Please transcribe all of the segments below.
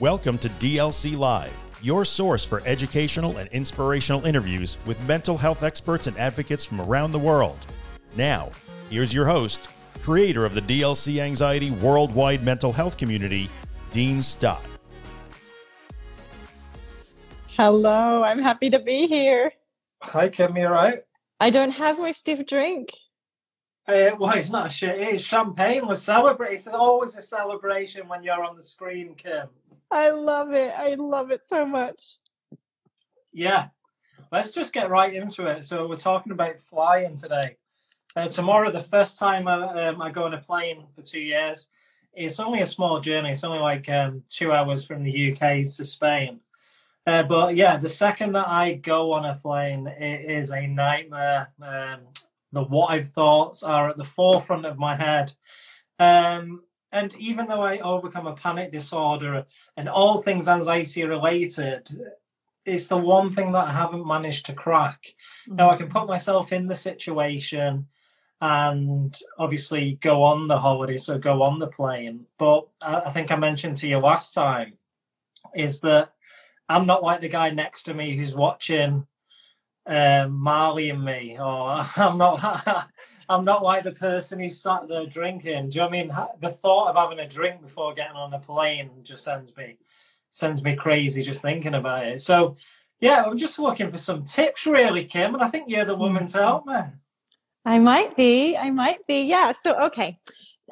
Welcome to DLC Live, your source for educational and inspirational interviews with mental health experts and advocates from around the world. Now, here's your host, creator of the DLC Anxiety Worldwide Mental Health Community, Dean Stott. Hello, I'm happy to be here. Hi, Kim, you right? I don't have my stiff drink. Uh, well, it's not a shit. It's champagne. We're celebrating. It's always a celebration when you're on the screen, Kim. I love it. I love it so much. Yeah. Let's just get right into it. So we're talking about flying today. Uh, tomorrow, the first time I, um, I go on a plane for two years. It's only a small journey. It's only like um, two hours from the UK to Spain. Uh, but yeah, the second that I go on a plane, it is a nightmare. Um, the what I've thoughts are at the forefront of my head. Um, and even though I overcome a panic disorder and all things anxiety related, it's the one thing that I haven't managed to crack. Mm-hmm. Now I can put myself in the situation and obviously go on the holiday, so go on the plane. But I think I mentioned to you last time is that I'm not like the guy next to me who's watching um, Marley and me, or I'm not. I'm not like the person who sat there drinking. Do you know I mean? The thought of having a drink before getting on a plane just sends me sends me crazy just thinking about it. So, yeah, I'm just looking for some tips, really, Kim, and I think you're the woman to help me. I might be. I might be. Yeah. So, okay.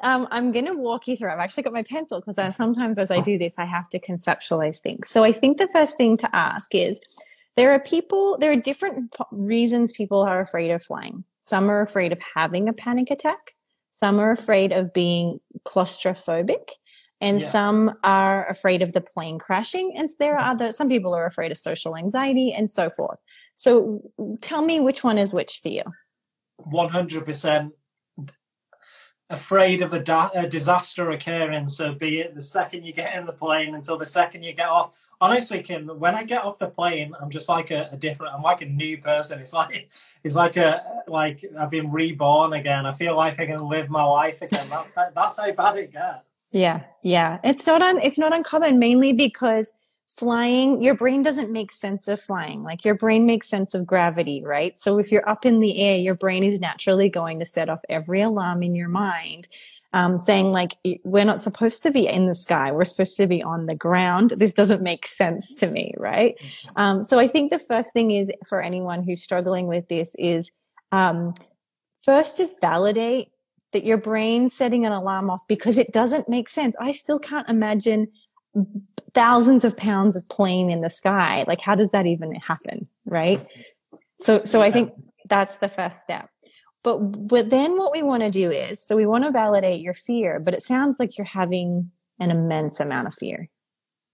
Um, I'm going to walk you through. I've actually got my pencil because sometimes as I do this, I have to conceptualize things. So I think the first thing to ask is there are people, there are different reasons people are afraid of flying. Some are afraid of having a panic attack. Some are afraid of being claustrophobic and yeah. some are afraid of the plane crashing. And there are other, some people are afraid of social anxiety and so forth. So tell me which one is which for you. 100% afraid of a, da- a, disaster occurring. So be it the second you get in the plane until the second you get off. Honestly, Kim, when I get off the plane, I'm just like a, a, different. I'm like a new person. It's like it's like a like I've been reborn again. I feel like I can live my life again. That's how, that's how bad it gets. Yeah, yeah. It's not un, It's not uncommon, mainly because flying, your brain doesn't make sense of flying. Like your brain makes sense of gravity, right? So if you're up in the air, your brain is naturally going to set off every alarm in your mind. Um, saying like we're not supposed to be in the sky we're supposed to be on the ground this doesn't make sense to me right mm-hmm. um, so i think the first thing is for anyone who's struggling with this is um, first just validate that your brain's setting an alarm off because it doesn't make sense i still can't imagine thousands of pounds of plane in the sky. Like, how does that even happen? Right. So, so I think that's the first step. But, but then what we want to do is, so we want to validate your fear, but it sounds like you're having an immense amount of fear.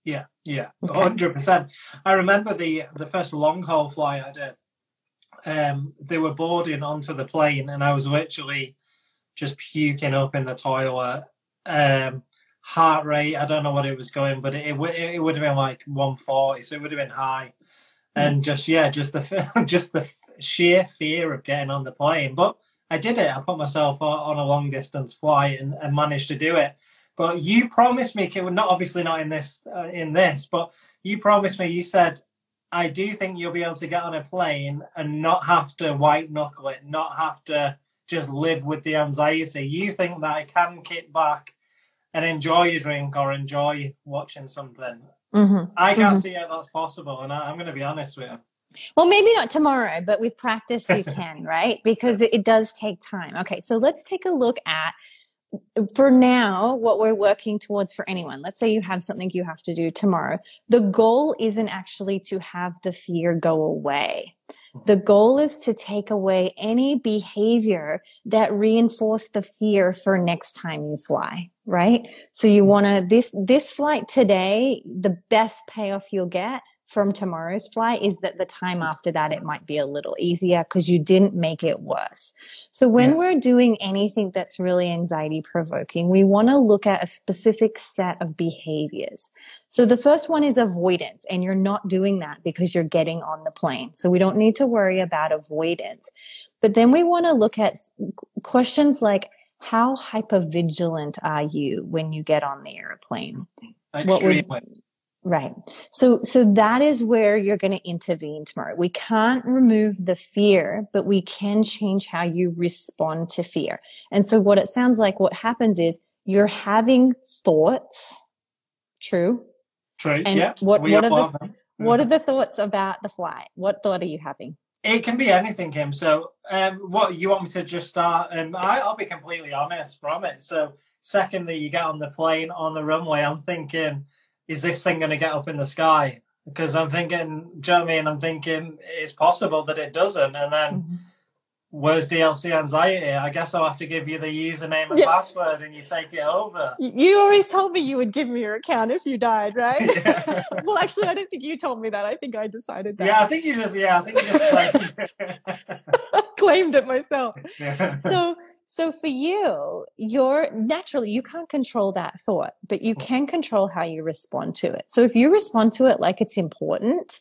Yeah, yeah, hundred okay. percent. I remember the the first long haul flight I did. Um, they were boarding onto the plane, and I was literally just puking up in the toilet. Um, heart rate. I don't know what it was going, but it, it, it would have been like 140, so it would have been high. And mm. just yeah, just the just the sheer fear of getting on the plane. But I did it. I put myself on a long distance flight and, and managed to do it. But you promised me, not obviously not in this uh, in this, but you promised me. You said I do think you'll be able to get on a plane and not have to white knuckle it, not have to just live with the anxiety. You think that I can kick back and enjoy your drink or enjoy watching something. Mm-hmm. I can't mm-hmm. see how that's possible, and I, am going to be honest with you. Well, maybe not tomorrow, but with practice you can, right? Because it does take time. Okay, so let's take a look at for now what we're working towards for anyone. Let's say you have something you have to do tomorrow. The goal isn't actually to have the fear go away. The goal is to take away any behavior that reinforce the fear for next time you fly, right? So you mm-hmm. want to, this, this flight today, the best payoff you'll get from tomorrow's flight is that the time after that it might be a little easier because you didn't make it worse. So when yes. we're doing anything that's really anxiety provoking, we want to look at a specific set of behaviors. So the first one is avoidance and you're not doing that because you're getting on the plane. So we don't need to worry about avoidance. But then we want to look at questions like how hypervigilant are you when you get on the airplane? Extremely. What would, Right. So, so that is where you're going to intervene tomorrow. We can't remove the fear, but we can change how you respond to fear. And so what it sounds like, what happens is you're having thoughts. True. True. And yeah. what, we what are the, them. what are the thoughts about the flight? What thought are you having? It can be anything, Kim. So, um, what you want me to just start? Um, I, I'll be completely honest from it. So, second that you get on the plane on the runway, I'm thinking, is this thing going to get up in the sky? Because I'm thinking, do you know I mean? I'm thinking it's possible that it doesn't, and then. Mhm. Where's DLC anxiety? I guess I'll have to give you the username and Yeah. password, and you take it over. You always told me you would give me your account if you died, right? Yeah. well, actually, I don't think you told me that. I think I decided that. Yeah, I think you just yeah, I think you just like claimed it myself. yeah. so so for you you're naturally you can't control that thought but you mm. can control how you respond to it. So if you respond to it like it's important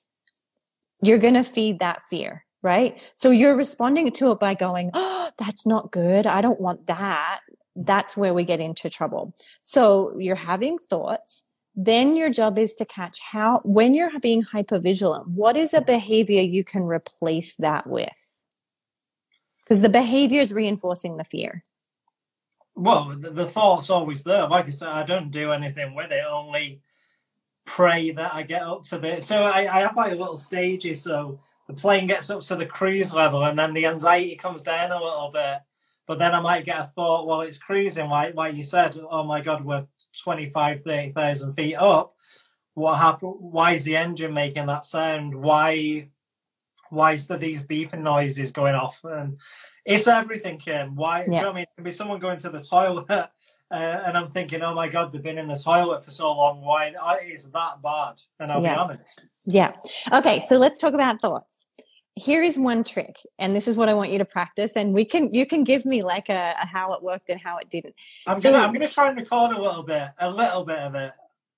you're going to feed that fear right? So you're responding to it by going oh that's not good. I don't want that. That's where we get into trouble. So you're having thoughts then your job is to catch how when you're being hypervigilant what is a behavior you can replace that with because the behavior is reinforcing the fear. Well, the, the thought's always there. Like I said, I don't do anything with it. Only pray that I get up to the. So I, I have like little stages. So the plane gets up to the cruise level, and then the anxiety comes down a little bit. But then I might get a thought while it's cruising, like like you said, oh my god, we're 25, 30,000 feet up. What happened? Why is the engine making that sound? Why? Why is there these beeping noises going off? And it's everything, Kim. Why? Do you know I mean? It could be someone going to the toilet, uh, and I'm thinking, oh my god, they've been in the toilet for so long. Why is that bad? And I'll Yeah. be honest. Yeah. Okay. So let's talk about thoughts. Here is one trick, and this is what I want you to practice. And we can, you can give me like a, a how it worked and how it didn't. I'm So- gonna I'm gonna try and record a little bit, a little bit of it.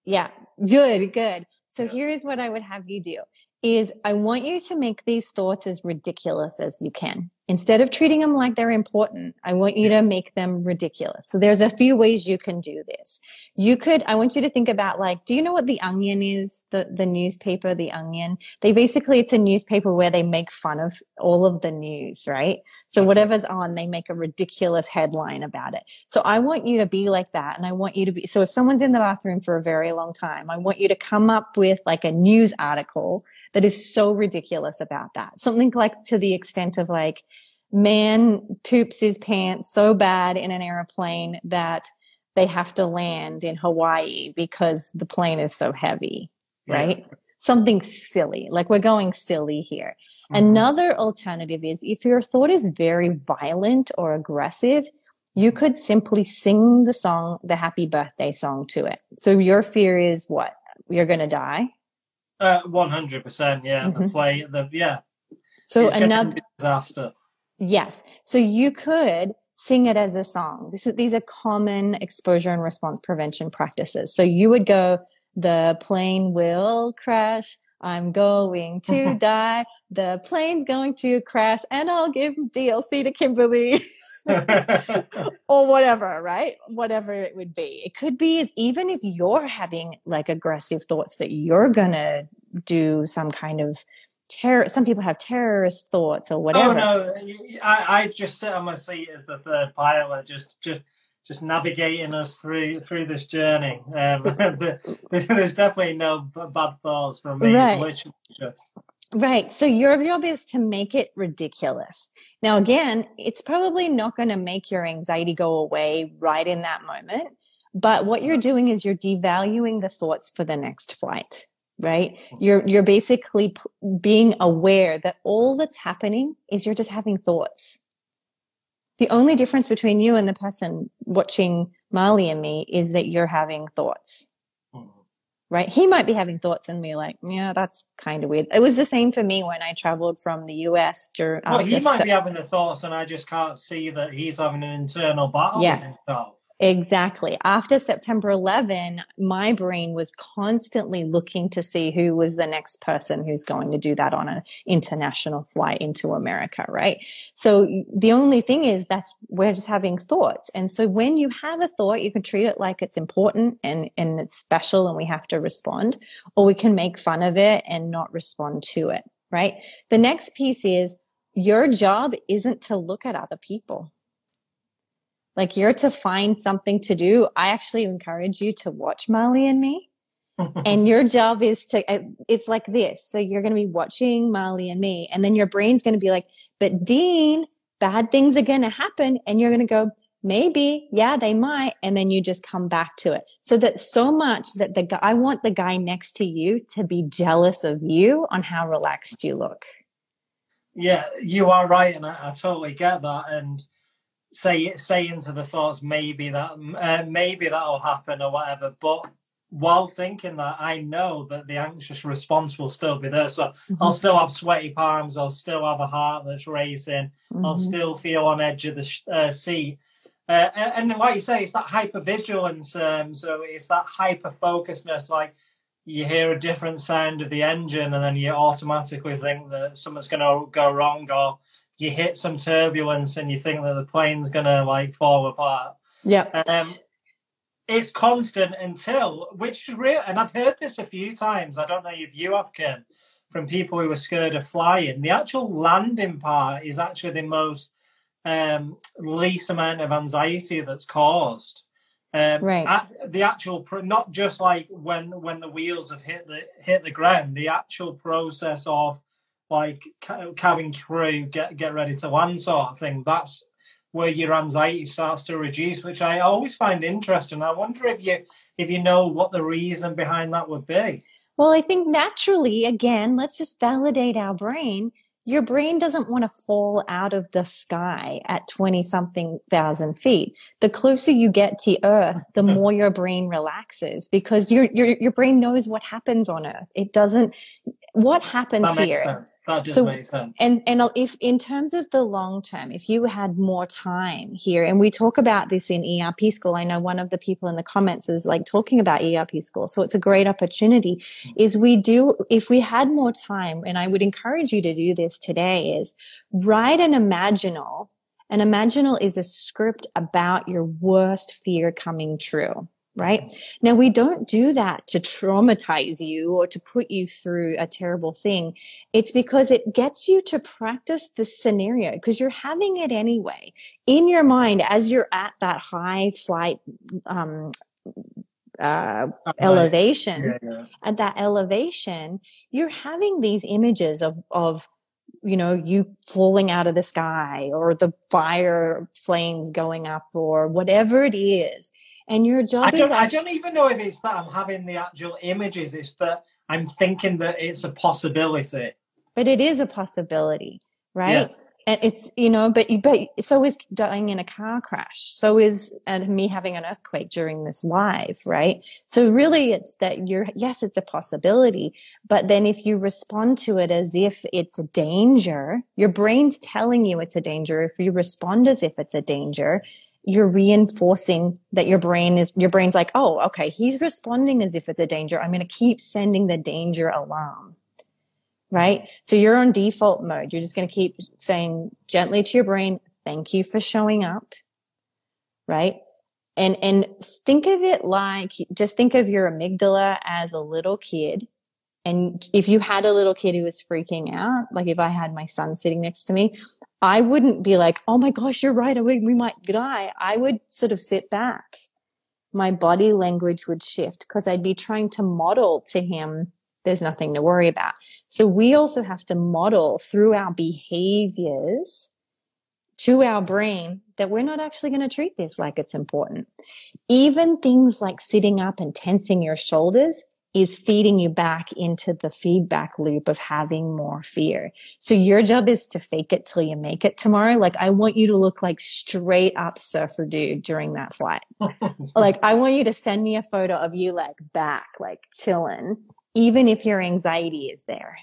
Yeah. Good. Good. So Yeah. here is what I would have you do is I want you to make these thoughts as ridiculous as you can. Instead of treating them like they're important, I want you to make them ridiculous. So there's a few ways you can do this. You could, I want you to think about like, do you know what the onion is? The, the newspaper, the onion. They basically, it's a newspaper where they make fun of all of the news, right? So whatever's on, they make a ridiculous headline about it. So I want you to be like that. And I want you to be, so if someone's in the bathroom for a very long time, I want you to come up with like a news article that is so ridiculous about that. Something like to the extent of like, man poops his pants so bad in an airplane that they have to land in Hawaii because the plane is so heavy, Yeah. right? Something silly, like we're going silly here. Mhm. Another alternative is if your thought is very violent or aggressive, you could simply sing the song, the happy birthday song to it. So your fear is what? You're going to die. Uh, one hundred percent. Yeah, the Mhm. play. The yeah. So it's another, disaster. yes. So you could sing it as a song. This is, these are common exposure and response prevention practices. So you would go, the plane will crash. I'm going to die. The plane's going to crash and I'll give DLC to Kimberly. or whatever, right? Whatever it would be. It could be as even if you're having like aggressive thoughts that you're gonna do some kind of terror. Some people have terrorist thoughts or whatever. Oh no, I, I just sit on my seat as the third pilot, just just just navigating us through through this journey. Um, the, there's definitely no bad thoughts from me. Right. Just Right. So your job is to make it ridiculous. Now, again, it's probably not going to make your anxiety go away right in that moment. But what you're doing is you're devaluing the thoughts for the next flight, right? Mm-hmm. You're, you're basically p- being aware that all that's happening is you're just having thoughts. The only difference between you and the person watching Marley and me is that you're having thoughts right? He might be having thoughts and be like, yeah, that's kind of weird. It was the same for me when I traveled from the US during. well, he might se- be having the thoughts, and I just can't see that he's having an internal battle Yes. with himself. Exactly. After September 11, my brain was constantly looking to see who was the next person who's going to do that on an international flight into America, right? So the only thing is that's we're just having thoughts. And so when you have a thought, you can treat it like it's important and, and it's special and we have to respond, or we can make fun of it and not respond to it, right? The next piece is your job isn't to look at other people like you're to find something to do. I actually encourage you to watch Marley and me. and your job is to, uh, it's like this. So you're going to be watching Marley and me, and then your brain's going to be like, but Dean, bad things are going to happen. And you're going to go, maybe, yeah, they might. And then you just come back to it. So that so much that the guy, I want the guy next to you to be jealous of you on how relaxed you look. Yeah, you are right. And I, I totally get that. And, say say into the thoughts maybe that uh, maybe that'll happen or whatever but while thinking that i know that the anxious response will still be there so mm-hmm. i'll still have sweaty palms i'll still have a heart that's racing mm-hmm. i'll still feel on edge of the uh, seat uh, and, and, like you say it's that hypervigilance um, so it's that hyper focusedness like you hear a different sound of the engine and then you automatically think that something's going to go wrong or you hit some turbulence and you think that the plane's gonna like fall apart. Yeah. Um, it's constant until, which is real, and I've heard this a few times. I don't know if you have, Kim, from people who are scared of flying. The actual landing part is actually the most um, least amount of anxiety that's caused. Um, right. the actual, not just like when when the wheels have hit the hit the ground, the actual process of like cabin crew get get ready to land sort of thing. That's where your anxiety starts to reduce, which I always find interesting. I wonder if you if you know what the reason behind that would be. Well, I think naturally, again, let's just validate our brain. Your brain doesn't want to fall out of the sky at 20 something thousand feet. The closer you get to Earth, the hmm. more your brain relaxes because your, your, your brain knows what happens on Earth. It doesn't, what happens that here? Sense. That just so, makes sense. And and if in terms of the long term, if you had more time here, and we talk about this in ERP school, I know one of the people in the comments is like talking about ERP school, so it's a great opportunity. Mm-hmm. Is we do if we had more time, and I would encourage you to do this today, is write an imaginal. An imaginal is a script about your worst fear coming true right? Now we don't do that to traumatize you or to put you through a terrible thing. It's because it gets you to practice the scenario because you're having it anyway in your mind as you're at that high flight, um, uh, elevation yeah, yeah. at that elevation, you're having these images of, of, you know, you falling out of the sky or the fire flames going up or whatever it is and your job I don't, actually- I don't even know if it's that I'm having the actual images, it's that I'm thinking that it's a possibility. But it is a possibility, right? Yeah. And it's, you know, but, you, but so is dying in a car crash. So is and me having an earthquake during this live, right? So really it's that you're, yes, it's a possibility. But then if you respond to it as if it's a danger, your brain's telling you it's a danger. If you respond as if it's a danger, you're reinforcing that your brain is your brain's like oh okay he's responding as if it's a danger. I'm going to keep sending the danger alarm. Right? So you're on default mode. You're just going to keep saying gently to your brain thank you for showing up. Right? And and think of it like just think of your amygdala as a little kid and if you had a little kid who was freaking out, like if I had my son sitting next to me, I wouldn't be like, Oh my gosh, you're right. We might die. I would sort of sit back. My body language would shift because I'd be trying to model to him. There's nothing to worry about. So we also have to model through our behaviors to our brain that we're not actually going to treat this like it's important. Even things like sitting up and tensing your shoulders is feeding you back into the feedback loop of having more fear. So your job is to fake it till you make it tomorrow. Like I want you to look like straight up surfer dude during that flight. like I want you to send me a photo of you like back, like chilling, even if your anxiety is there.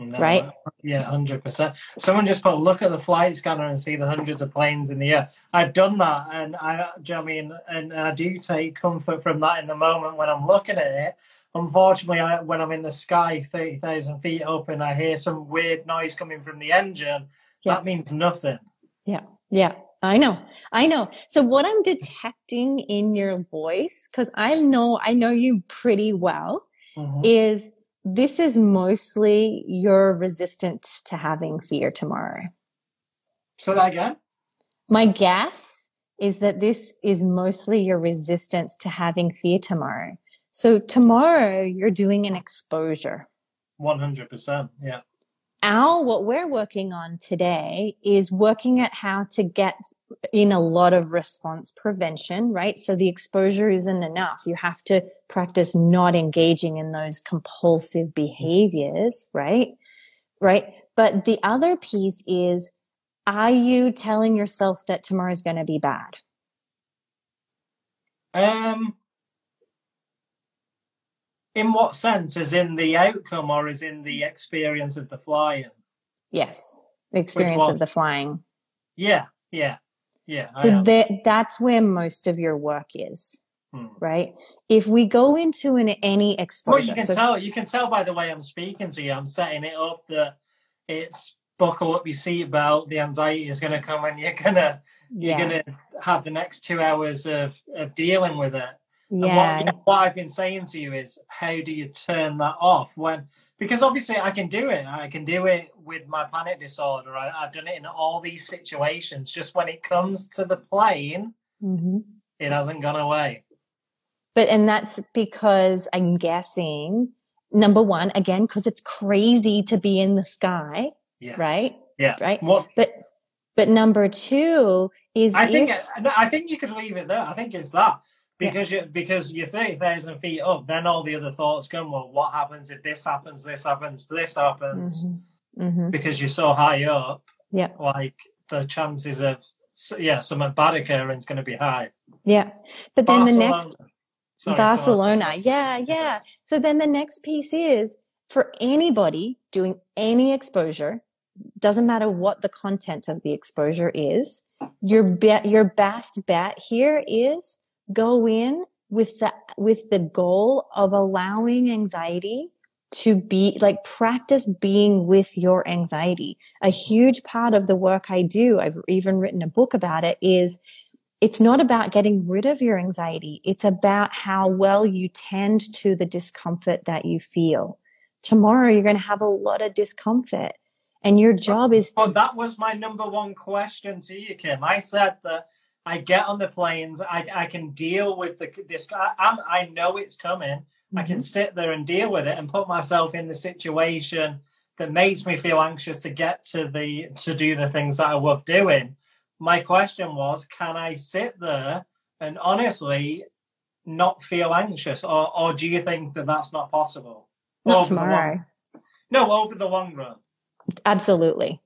No, Right. Yeah, hundred percent. Someone just put look at the flight scanner and see the hundreds of planes in the air. I've done that, and I, do you know I mean, and I do take comfort from that in the moment when I'm looking at it. Unfortunately, I, when I'm in the sky, thirty thousand feet up, and I hear some weird noise coming from the engine, Yeah. that means nothing. Yeah, yeah. I know. I know. So what I'm detecting in your voice, because I know I know you pretty well, Mhm. is this is mostly your resistance to having fear tomorrow. So that again. My guess is that this is mostly your resistance to having fear tomorrow. So tomorrow you're doing an exposure. One hundred percent. Yeah. Our, what we're working on today is working at how to get in a lot of response prevention, right? So the exposure isn't enough. You have to practice not engaging in those compulsive behaviors, right? Right. But the other piece is, are you telling yourself that tomorrow's going to be bad? Um. In what sense? Is in the outcome or is in the experience of the flying? Yes. The experience of the flying. Yeah, yeah, yeah. So that, that's where most of your work is, Hmm. right? If we go into an, any exposure, Well, you can so- tell. You can tell by the way I'm speaking to you. I'm setting it up that it's buckle up your seatbelt. The anxiety is going to come, and you're gonna you're yeah, gonna have the next two hours of of dealing with it. And yeah, what, what I've been saying to you is, how do you turn that off when? Because obviously, I can do it. I can do it with my panic disorder. I, I've done it in all these situations. Just when it comes to the plane, hmm it hasn't gone away. but and that's because I'm guessing number one again because it's crazy to be in the sky, Yes. right? Yeah. Right. What But but number two is I think if, I think you could leave it there. I think it's that Yeah. because you because you're thirty thousand feet up. Then all the other thoughts come. Well, what happens if this happens? This happens. This happens. Mhm. Mhm. Because you're so high up. Yeah. Like the chances of yeah, something bad occurring is going to be high. yeah, but then the next Sorry, Barcelona. sorry. Yeah, yeah. So then the next piece is for anybody doing any exposure, doesn't matter what the content of the exposure is, your bet, your best bet here is go in with the, with the goal of allowing anxiety to be like practice being with your anxiety. A huge part of the work I do, I've even written a book about it is it's not about getting rid of your anxiety. It's about how well you tend to the discomfort that you feel. Tomorrow, you're going to have a lot of discomfort. And your job is Well, to, that was my number one question to you, Kim. I said that I get on the planes, I, I can deal with the this. I, I'm, I know it's coming. I can mm-hmm. sit there and deal with it and put myself in the situation that makes me feel anxious to get to the to do the things that I love doing. My question was, can I sit there and honestly not feel anxious, or or do you think that that's not possible? not Over the long- tomorrow. no, over the long run. Absolutely.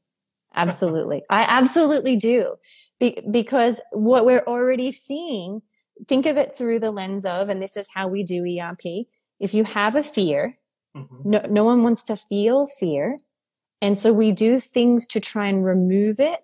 Absolutely. I absolutely do. Be- because what we're already seeing, think of it through the lens of, and this is how we do ERP. If you have a fear, Mhm. no, no one wants to feel fear. And so we do things to try and remove it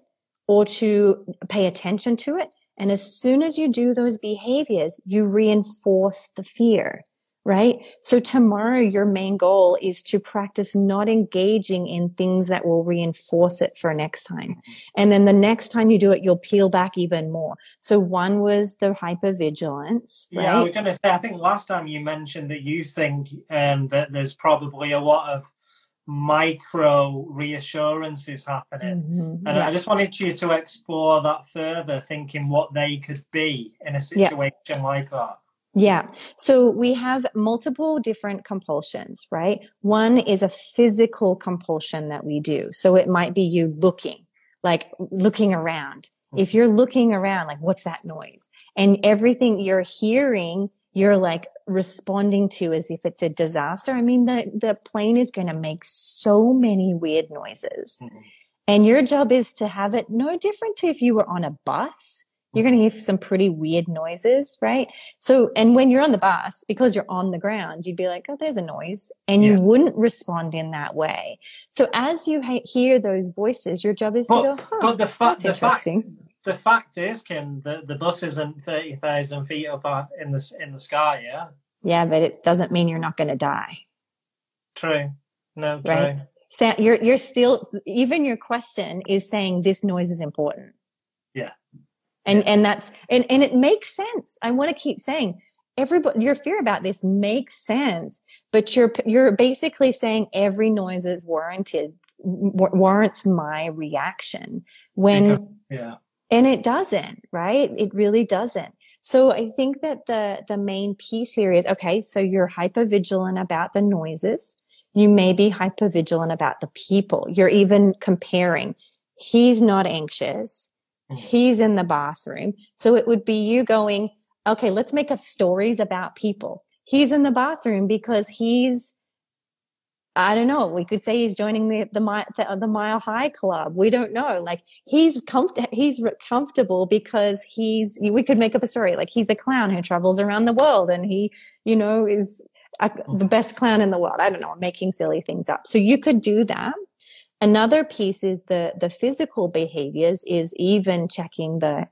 or to pay attention to it. And as soon as you do those behaviors, you reinforce the fear, right? So tomorrow, your main goal is to practice not engaging in things that will reinforce it for next time. And then the next time you do it, you'll peel back even more. So one was the hypervigilance, Yeah, I was going to say. I think last time you mentioned that you think um, that there's probably a lot of micro reassurances happening, Mhm. and Yeah. I just wanted you to explore that further, thinking what they could be in a Yeah. situation like that. Yeah. So we have multiple different compulsions, right? One is a physical compulsion that we do. So it might be you looking, like looking around. If you're looking around, like, what's that noise? And everything you're hearing, you're like responding to as if it's a disaster. I mean, the, the plane is going to make so many weird noises. Mhm. And your job is to have it no different to if you were on a bus you're going to mm-hmm. hear some pretty weird noises, right? So, and when you're on the bus, because you're on the ground, you'd be like, oh, there's a noise. And you wouldn't respond in that way. So as you ha- hear those voices, your job is but, to go, huh, but the fa- that's the interesting. Fact, the fact is, Kim, the, the bus isn't 30,000 feet up in the, in the sky, yeah? Yeah, but it doesn't mean you're not going to die. True. No, true. Right? So you're, you're still, even your question is saying this noise is important. Yeah. And, and that's, and, and it makes sense. I want to keep saying everybody, your fear about this makes sense, but you're, you're basically saying every noise is warranted, warrants my reaction when, yeah. And it doesn't, right? It really doesn't. So I think that the, the main piece here is, okay, so you're hypervigilant about the noises. You may be hypervigilant about the people. You're even comparing. He's not anxious. Mm. He's in the bathroom. So it would be you going, okay, let's make up stories about people. He's in the bathroom because he's, I don't know. We could say he's joining the the, the, the Mile High Club. We don't know. Like he's comf- he's comfortable because he's. We could make up a story like he's a clown who travels around the world and he, you know, is a, the best clown in the world. I don't know. I'm making silly things up. So you could do that. Another piece is the, the physical behaviors is even checking the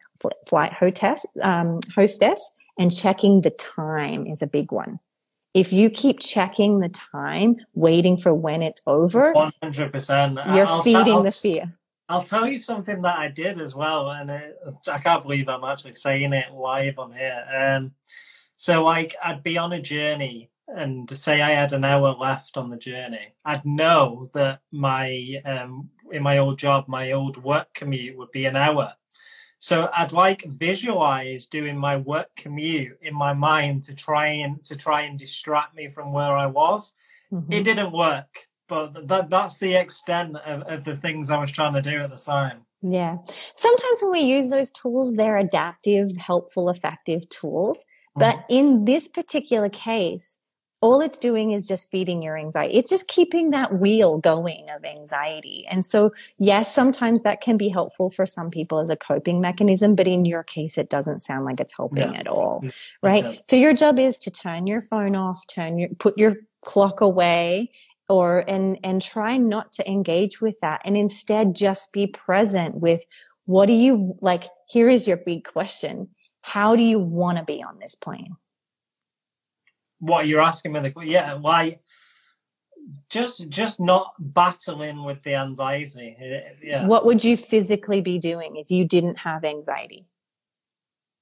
flight hostess, um, hostess and checking the time is a big one. If you keep checking the time, waiting for when it's over, 100%. You're I'll, feeding I'll, the fear. I'll tell you something that I did as well. And it, I can't believe I'm actually saying it live on here. Um, so like I'd be on a journey and say I had an hour left on the journey, I'd know that my um, in my old job, my old work commute would be an hour. So I'd like visualize doing my work commute in my mind to try and to try and distract me from where I was. Mm-hmm. It didn't work, but that that's the extent of, of the things I was trying to do at the time. Yeah. Sometimes when we use those tools, they're adaptive, helpful, effective tools. But mm-hmm. in this particular case, all it's doing is just feeding your anxiety. It's just keeping that wheel going of anxiety. And so, yes, sometimes that can be helpful for some people as a coping mechanism, but in your case, it doesn't sound like it's helping at all, mm-hmm. right? So your job is to turn your phone off, turn your, put your clock away or, and, and try not to engage with that and instead just be present with what do you like? Here is your big question. How do you want to be on this plane? What you're asking me, the yeah, why? Just, just not battling with the anxiety. Yeah. What would you physically be doing if you didn't have anxiety?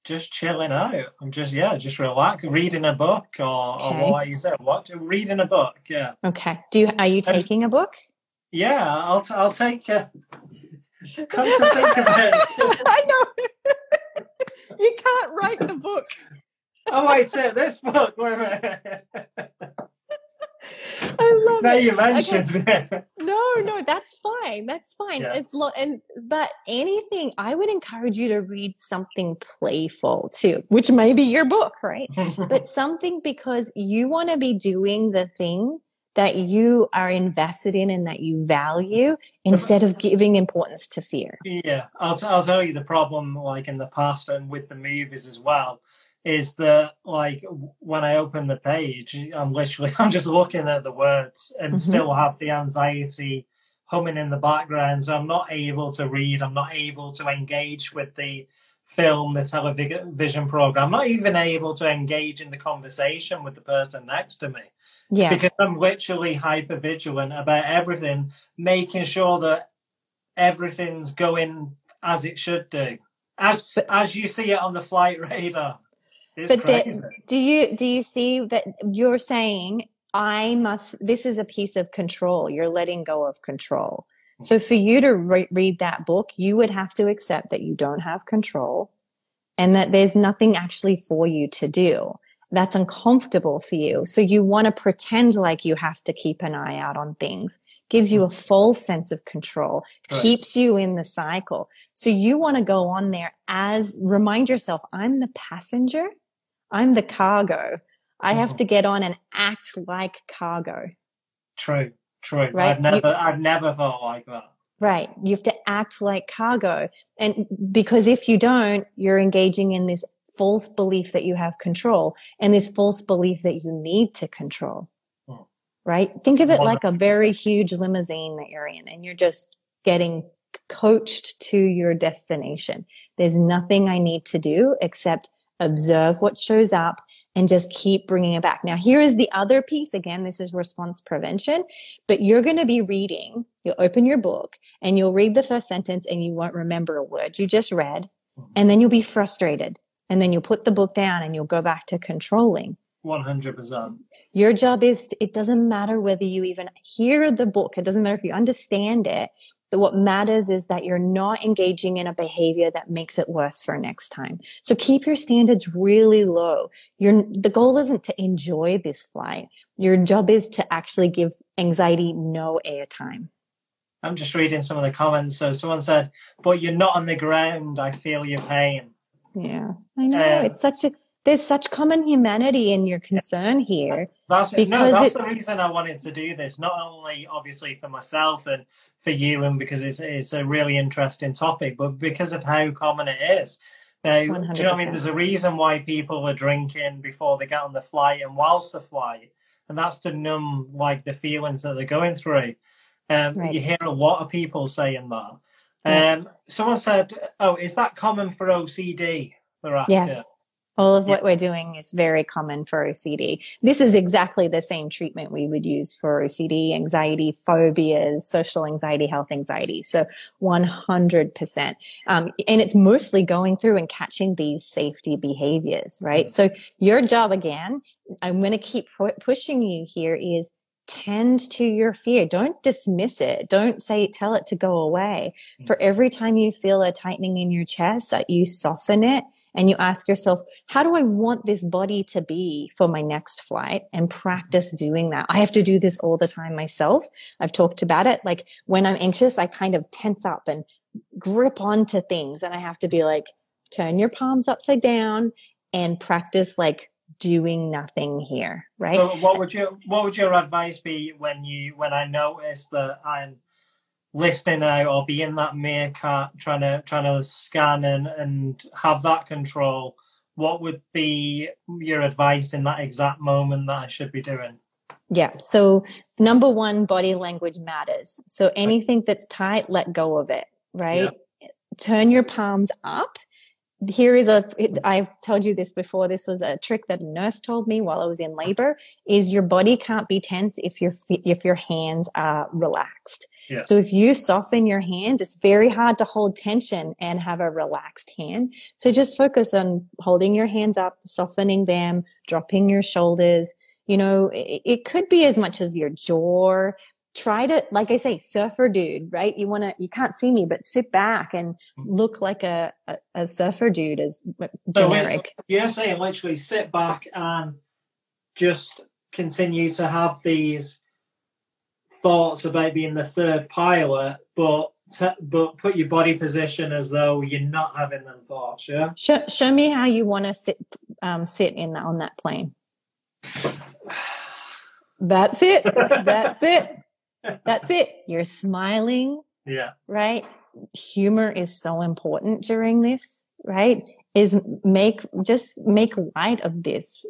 Just chilling out. I'm just yeah, just relax, reading a book or, okay. or what you said. What reading a book? Yeah. Okay. Do you are you taking a book? Yeah, I'll t- I'll take. Uh, come to think of it, I know. you can't write the book. I wait, take this book. Wait a minute. I love now it. you mentioned okay. it. No, no, that's fine. That's fine. Yeah. It's lo- and but anything, I would encourage you to read something playful too, which may be your book, right? but something because you want to be doing the thing that you are invested in and that you value instead of giving importance to fear. Yeah, I'll, t- I'll tell you the problem, like in the past and with the movies as well, is that like when I open the page, I'm literally I'm just looking at the words and mm-hmm. still have the anxiety humming in the background. So I'm not able to read. I'm not able to engage with the film, the television program. I'm not even able to engage in the conversation with the person next to me. Yeah. Because I'm literally hyper vigilant about everything, making sure that everything's going as it should do. As but, as you see it on the flight radar. But the, do you do you see that you're saying I must this is a piece of control. You're letting go of control. So for you to re- read that book, you would have to accept that you don't have control and that there's nothing actually for you to do that's uncomfortable for you. So you want to pretend like you have to keep an eye out on things, gives you a false sense of control, right. keeps you in the cycle. So you want to go on there as remind yourself, I'm the passenger. I'm the cargo. I have mm-hmm. to get on and act like cargo. True, true. Right? I've never, you, I've never thought like that. Right. You have to act like cargo. And because if you don't, you're engaging in this false belief that you have control and this false belief that you need to control. Hmm. Right. Think of it like a very huge limousine that you're in and you're just getting coached to your destination. There's nothing I need to do except observe what shows up and just keep bringing it back. Now, here is the other piece. Again, this is response prevention, but you're going to be reading. You'll open your book and you'll read the first sentence and you won't remember a word you just read. Mm-hmm. And then you'll be frustrated. And then you'll put the book down and you'll go back to controlling. 100%. Your job is, to, it doesn't matter whether you even hear the book. It doesn't matter if you understand it that what matters is that you're not engaging in a behavior that makes it worse for next time. So keep your standards really low. Your, the goal isn't to enjoy this flight. Your job is to actually give anxiety no airtime. I'm just reading some of the comments. So someone said, but you're not on the ground. I feel your pain. Yeah, I know. Um, it's such a, there's such common humanity in your concern here. That's because no, that's the reason I wanted to do this. Not only obviously for myself and for you, and because it's it's a really interesting topic, but because of how common it is. Now, 100%. do you know what I mean? There's a reason why people are drinking before they get on the flight and whilst the flight, and that's to numb like the feelings that they're going through. Um, right. You hear a lot of people saying that. Yeah. Um, someone said, "Oh, is that common for OCD?" They're asking. Yes. All of what we're doing is very common for OCD. This is exactly the same treatment we would use for OCD, anxiety, phobias, social anxiety, health anxiety. So 100%. Um, and it's mostly going through and catching these safety behaviors, right? So your job again, I'm going to keep pushing you here is tend to your fear. Don't dismiss it. Don't say, tell it to go away. Mm. For every time you feel a tightening in your chest, that you soften it and you ask yourself, how do I want this body to be for my next flight and practice doing that? I have to do this all the time myself. I've talked about it. Like when I'm anxious, I kind of tense up and grip onto things and I have to be like, turn your palms upside down and practice like doing nothing here. Right. So what would you, what would your advice be when you, when I notice that I'm, listening out or be in that meerkat trying to trying to scan and, and have that control, what would be your advice in that exact moment that I should be doing? Yeah. So number one, body language matters. So anything that's tight, let go of it, right? Yeah. Turn your palms up. Here is a, I've told you this before. This was a trick that a nurse told me while I was in labor is your body can't be tense if your, if your hands are relaxed. So if you soften your hands, it's very hard to hold tension and have a relaxed hand. So just focus on holding your hands up, softening them, dropping your shoulders. You know, it, it could be as much as your jaw. Try to, like I say, surfer dude, right? You want to, you can't see me, but sit back and mm-hmm. look like a, a, a surfer dude as generic. So you're saying literally sit back and just continue to have these thoughts about being the third pilot, but but put your body position as though you're not having them thoughts. Yeah. Show, show me how you want to sit um, sit in that, on that plane. That's it. That's it. That's it. You're smiling. Yeah. Right. Humor is so important during this. Right is make just make light of this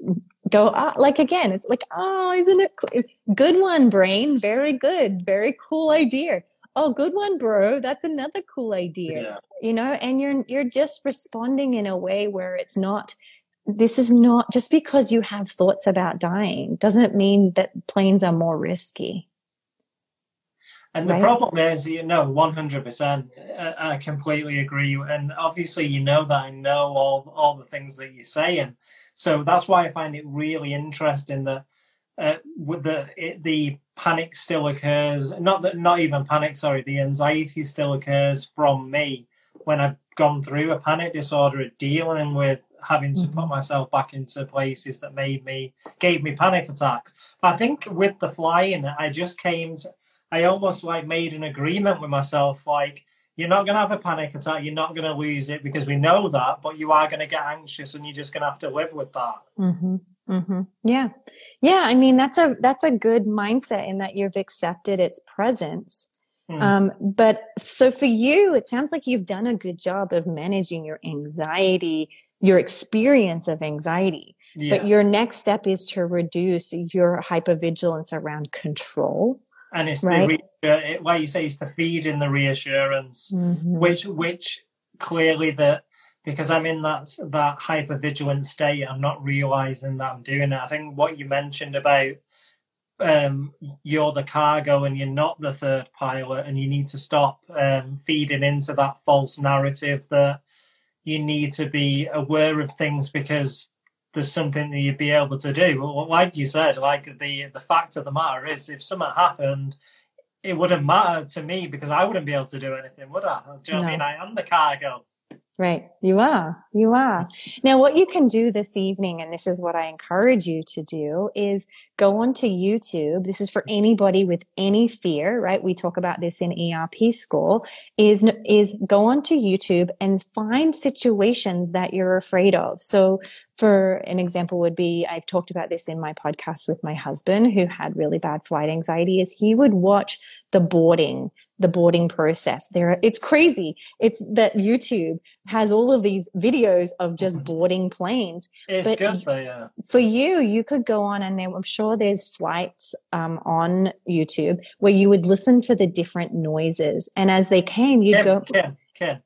go ah, like again it's like oh isn't it cool? good one brain very good very cool idea oh good one bro that's another cool idea yeah. you know and you're you're just responding in a way where it's not this is not just because you have thoughts about dying doesn't mean that planes are more risky and the right. problem is, you know, 100%, I completely agree. And obviously, you know that I know all, all the things that you're saying. So that's why I find it really interesting that uh, with the it, the panic still occurs. Not that, not even panic. Sorry, the anxiety still occurs from me when I've gone through a panic disorder, of dealing with having to mm-hmm. put myself back into places that made me gave me panic attacks. But I think with the flying, I just came to I almost like made an agreement with myself, like you're not going to have a panic attack, you're not going to lose it because we know that, but you are going to get anxious, and you're just going to have to live with that. Mm-hmm. Mm-hmm. Yeah, yeah. I mean, that's a that's a good mindset in that you've accepted its presence. Mm. Um, but so for you, it sounds like you've done a good job of managing your anxiety, your experience of anxiety. Yeah. But your next step is to reduce your hypervigilance around control. And it's right? the why you say it's the feed in the reassurance, mm-hmm. which which clearly that because I'm in that that hyper vigilant state, I'm not realizing that I'm doing it. I think what you mentioned about um, you're the cargo and you're not the third pilot, and you need to stop um, feeding into that false narrative that you need to be aware of things because there's something that you'd be able to do. Like you said, like the the fact of the matter is, if something happened, it wouldn't matter to me because I wouldn't be able to do anything, would I? Do you know no. what I mean? I am the cargo. Right. You are. You are. Now, what you can do this evening, and this is what I encourage you to do, is go onto YouTube. This is for anybody with any fear, right? We talk about this in ERP school is, is go onto YouTube and find situations that you're afraid of. So for an example would be, I've talked about this in my podcast with my husband who had really bad flight anxiety is he would watch the boarding the boarding process. There, it's crazy. It's that YouTube has all of these videos of just mm-hmm. boarding planes. It's but good though, yeah. For you, you could go on and there, I'm sure there's flights um, on YouTube where you would listen for the different noises, and as they came, you'd Kim, go. Kim, Kim.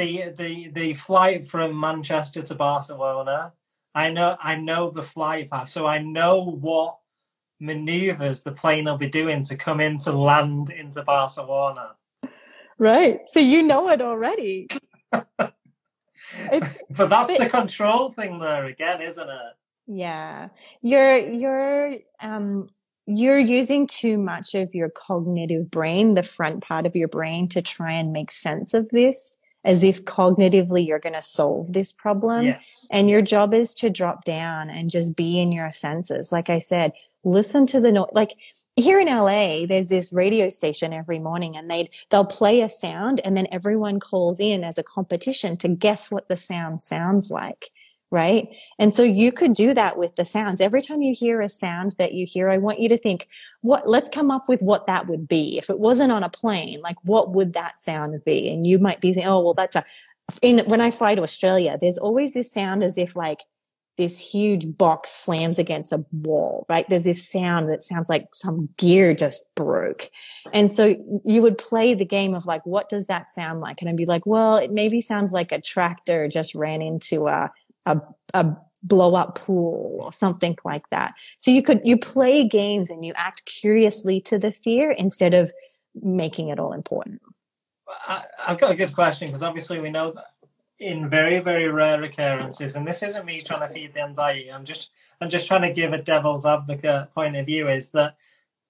The the the flight from Manchester to Barcelona. I know I know the flight path, so I know what maneuvers the plane will be doing to come in to land into Barcelona. Right. So you know it already. but that's the control thing there again, isn't it? Yeah. You're you're um you're using too much of your cognitive brain, the front part of your brain to try and make sense of this as if cognitively you're going to solve this problem. Yes. And your job is to drop down and just be in your senses. Like I said, listen to the noise. Like here in LA, there's this radio station every morning and they'd, they'll play a sound and then everyone calls in as a competition to guess what the sound sounds like. Right. And so you could do that with the sounds. Every time you hear a sound that you hear, I want you to think, what, let's come up with what that would be. If it wasn't on a plane, like what would that sound be? And you might be thinking, oh, well, that's a, in, when I fly to Australia, there's always this sound as if like this huge box slams against a wall, right? There's this sound that sounds like some gear just broke. And so you would play the game of like, what does that sound like? And I'd be like, well, it maybe sounds like a tractor just ran into a, a, a blow up pool or something like that. So you could, you play games and you act curiously to the fear instead of making it all important. I, have got a good question because obviously we know that in very very rare occurrences and this isn't me trying to feed the anxiety i'm just i'm just trying to give a devil's advocate point of view is that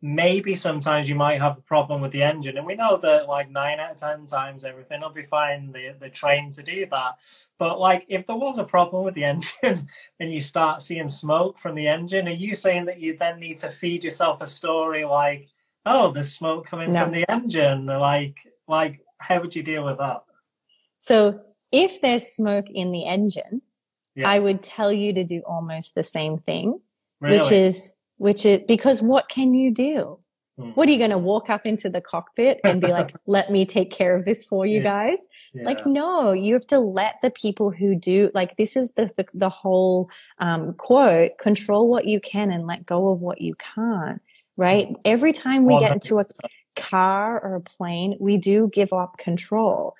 maybe sometimes you might have a problem with the engine and we know that like nine out of ten times everything will be fine they, they're trained to do that but like if there was a problem with the engine and you start seeing smoke from the engine are you saying that you then need to feed yourself a story like oh there's smoke coming no. from the engine like like how would you deal with that so if there's smoke in the engine, yes. I would tell you to do almost the same thing, really? which is, which is because what can you do? Hmm. What are you going to walk up into the cockpit and be like, let me take care of this for you guys? Yeah. Like, no, you have to let the people who do, like, this is the, the, the whole, um, quote, control what you can and let go of what you can't, right? Hmm. Every time we 100%. get into a car or a plane, we do give up control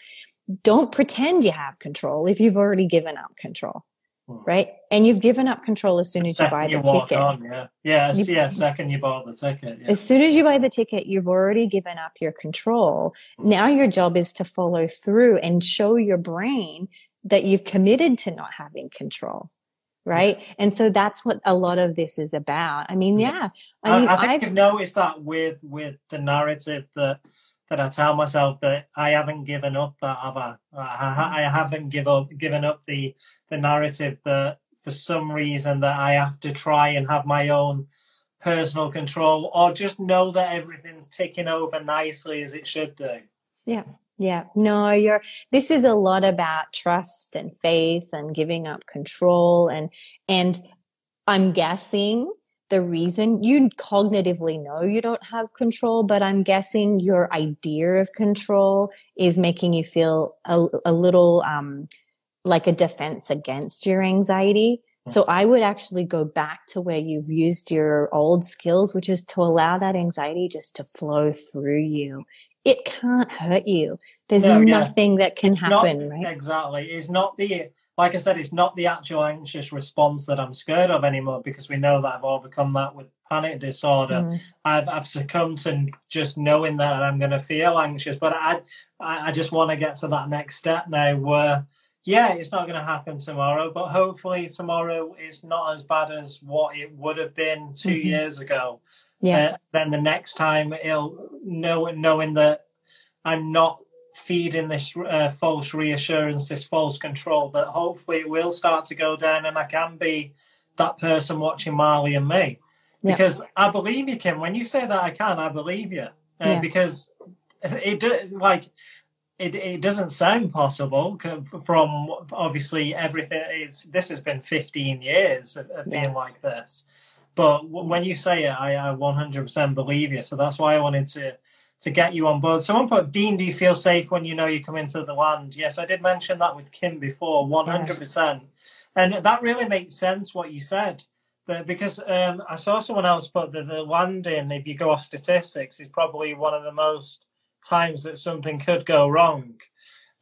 don't pretend you have control if you've already given up control. Hmm. right? And you've given up control as soon as you buy the you ticket. on, yeah. Yeah, you, yeah second you bought the ticket yeah. as soon as you buy the ticket you've already given up your control. Hmm. now your job is to follow through and show your brain that you've committed to not having control hmm. right? And so that's what a lot of this is about. I mean hmm. yeah i, mean, I think I've, you've noticed that with with the narrative that that I tell myself that I haven't given up that other. I, I haven't give up, given up the the narrative that for some reason that I have to try and have my own personal control or just know that everything's ticking over nicely as it should do. Yeah. Yeah. No, you're this is a lot about trust and faith and giving up control and and I'm guessing the reason you cognitively know you don't have control, but I'm guessing your idea of control is making you feel a, a little um, like a defense against your anxiety. So I would actually go back to where you've used your old skills, which is to allow that anxiety just to flow through you. It can't hurt you. There's No, yeah. nothing that can It's not- happen, right? Exactly. It's not the like I said, it's not the actual anxious response that I'm scared of anymore because we know that I've overcome that with panic disorder. Mm. I've I've succumbed to just knowing that I'm going to feel anxious, but I I just want to get to that next step now where yeah, it's not going to happen tomorrow, but hopefully tomorrow is not as bad as what it would have been 2 Mhm. years ago. Yeah. Uh, then the next time it'll know knowing that I'm not feeding this uh, false reassurance, this false control, that hopefully it will start to go down and I can be that person watching Marley and me. Yeah. Because I believe you, Kim. When you say that I can, I believe you. Uh, Yeah. Because it do, like it, it doesn't sound possible from obviously everything is this has been 15 years of, of being Yeah. like this but w- when you say it I, I 100% believe you so that's why i wanted to to get you on board. Someone put dean do you feel safe when you know you come into the land? Yes i did mention that with kim before 100% and that really makes sense what you said but because um, i saw someone else put that the landing if you go off statistics is probably one of the most times that something could go wrong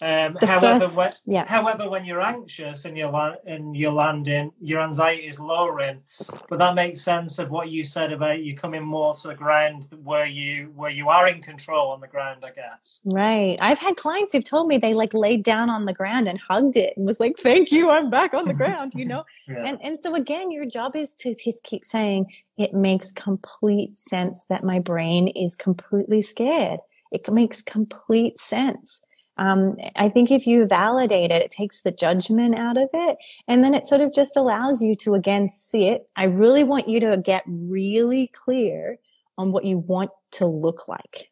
um, however first- when, yeah. However, when you're anxious and you're and you're landing, your anxiety is lowering. But that makes sense of what you said about you coming more to the ground where you where you are in control on the ground. I guess. Right. I've had clients who've told me they like laid down on the ground and hugged it and was like, thank you, I'm back on the ground, you know? Yeah. And and so again, your job is to just keep saying it makes complete sense that my brain is completely scared. It makes complete sense. Um, I think if you validate it, it takes the judgment out of it. And then it sort of just allows you to again see it. I really want you to get really clear on what you want to look like.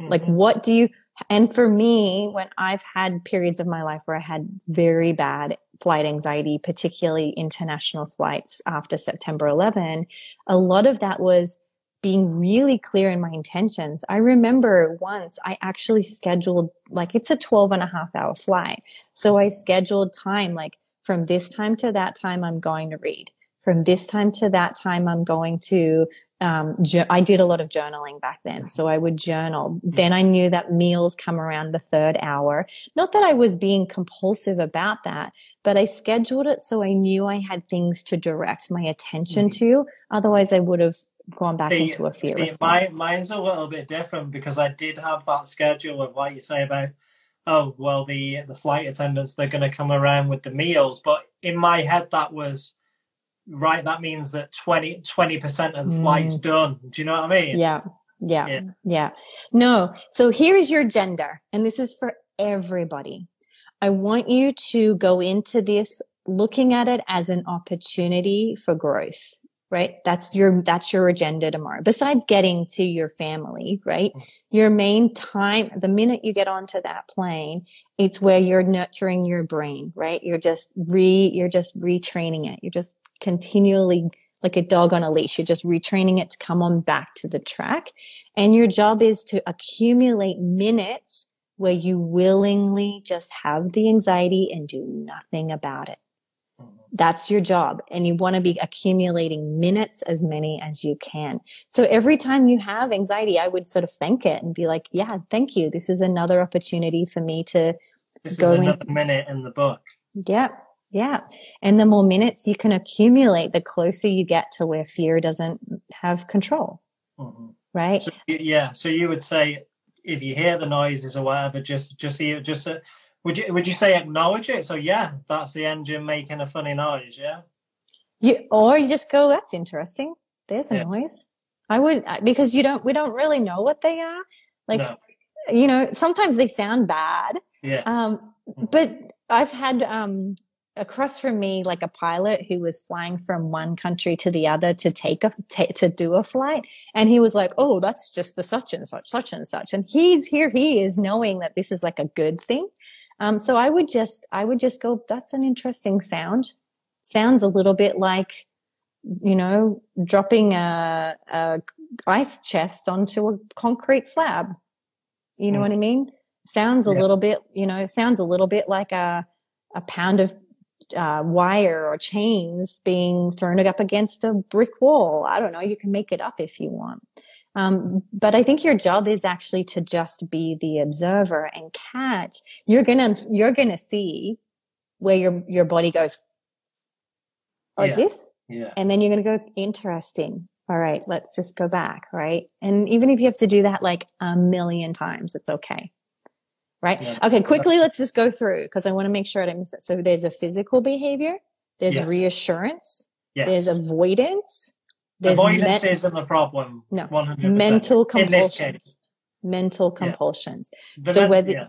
Like, Mhm. what do you, and for me, when I've had periods of my life where I had very bad flight anxiety, particularly international flights after September 11, a lot of that was being really clear in my intentions. I remember once I actually scheduled, like, it's a 12 and a half hour flight. So I scheduled time, like, from this time to that time, I'm going to read. From this time to that time, I'm going to um, jour- I did a lot of journaling back then. So I would journal. Then I knew that meals come around the third hour. Not that I was being compulsive about that, but I scheduled it so I knew I had things to direct my attention to. Otherwise I would have gone back See- into a fear see, response. my, mine's a little bit different because I did have that schedule of like you say about oh well the the flight attendants they're going to come around with the meals, but in my head that was right. That means that 20 percent of the flight's done. Do you know what I mean? Mm. Yeah. Yeah. Yeah. Yeah. No. So here is your gender. And this is for everybody. I want you to go into this looking at it as an opportunity for growth, right? That's your, that's your agenda tomorrow. Besides getting to your family, right? Mm. Your main time, the minute you get onto that plane, it's where you're nurturing your brain, right? You're just re, you're just retraining it. You're just continually like a dog on a leash. You're just retraining it to come on back to the track. And your job is to accumulate minutes where you willingly just have the anxiety and do nothing about it. That's your job. And you want to be accumulating minutes as many as you can. So every time you have anxiety, I would sort of thank it and be like, yeah, thank you. This is another opportunity for me to, This Go is in- another minute in the book. yeah, yeah. And the more minutes you can accumulate, the closer you get to where fear doesn't have control, Mhm. right? So yeah, so you would say if you hear the noises or whatever, just just see just uh, would you would you say acknowledge it? So yeah, that's the engine making a funny noise. Yeah, You, or you just go, that's interesting. There's a Yeah. noise. I would, because you don't, we don't really know what they are. Like, No. you know, sometimes they sound bad. yeah, Um, but I've had, um, across from me, like a pilot who was flying from one country to the other to take a, to do a flight. And he was like, Oh, that's just the such and such, such and such. And he's here. He is knowing that this is like a good thing. Um, so I would just, I would just go, that's an interesting sound. Sounds a little bit like you know, dropping a, a ice chest onto a concrete slab. You know mm. what I mean? Sounds a yeah. little bit, you know, sounds a little bit like a, a pound of uh, wire or chains being thrown up against a brick wall. I don't know. You can make it up if you want. Um, but I think your job is actually to just be the observer and catch. You're gonna you're gonna see where your your body goes like yeah. this, yeah. and then you're gonna go interesting. All right, let's just go back, right? And even if you have to do that like a million times, it's okay right? Yeah. Okay, quickly, let's just go through because I want to make sure I didn't miss it. So there's a physical behavior, there's yes. reassurance, yes. there's avoidance. There's Avoidance me- isn't the problem. No, 100%. mental compulsions. Mental compulsions. Yeah. So men- whether yeah.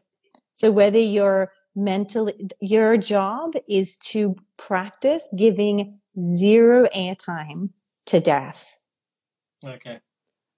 so whether you're mentally, your job is to practice giving zero airtime to death. Okay.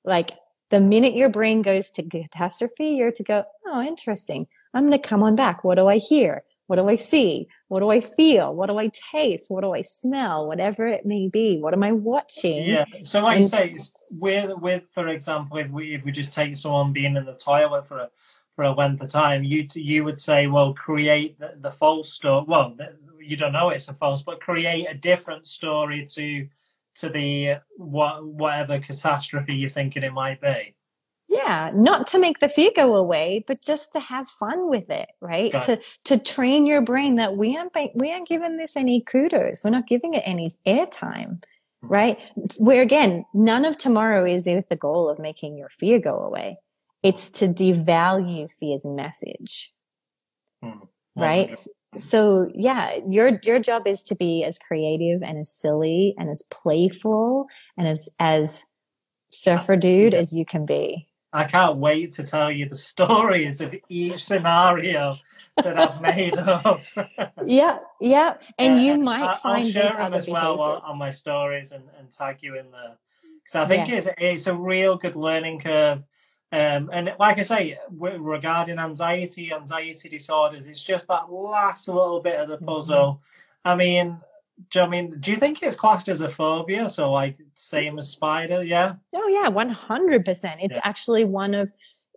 Like the minute your brain goes to catastrophe, you're to go, oh, interesting. I'm going to come on back. What do I hear? What do I see? What do I feel? What do I taste? What do I smell? Whatever it may be. What am I watching? Yeah. So, like and, you say, with with for example, if we if we just take someone being in the toilet for a for a length of time, you you would say, well, create the, the false story. Well, you don't know it's a false, but create a different story to to the what whatever catastrophe you're thinking it might be. Yeah, not to make the fear go away, but just to have fun with it, right? Got to it. to train your brain that we aren't we aren't giving this any kudos. We're not giving it any airtime, mm-hmm. right? Where again, none of tomorrow is with the goal of making your fear go away. It's to devalue fear's message, mm-hmm. right? so yeah your your job is to be as creative and as silly and as playful and as as surfer dude as you can be i can't wait to tell you the stories of each scenario that i've made up yeah yeah and you might I, find I'll share them as well on, on, my stories and, and tag you in there because i think yeah. it's, it's a real good learning curve um, and like I say, regarding anxiety, anxiety disorders, it's just that last little bit of the mm-hmm. puzzle. Mm-hmm. I mean, do you, I mean, do you think it's classed as a phobia? So, like, same as spider, yeah? Oh, yeah, 100%. It's yeah. actually one of,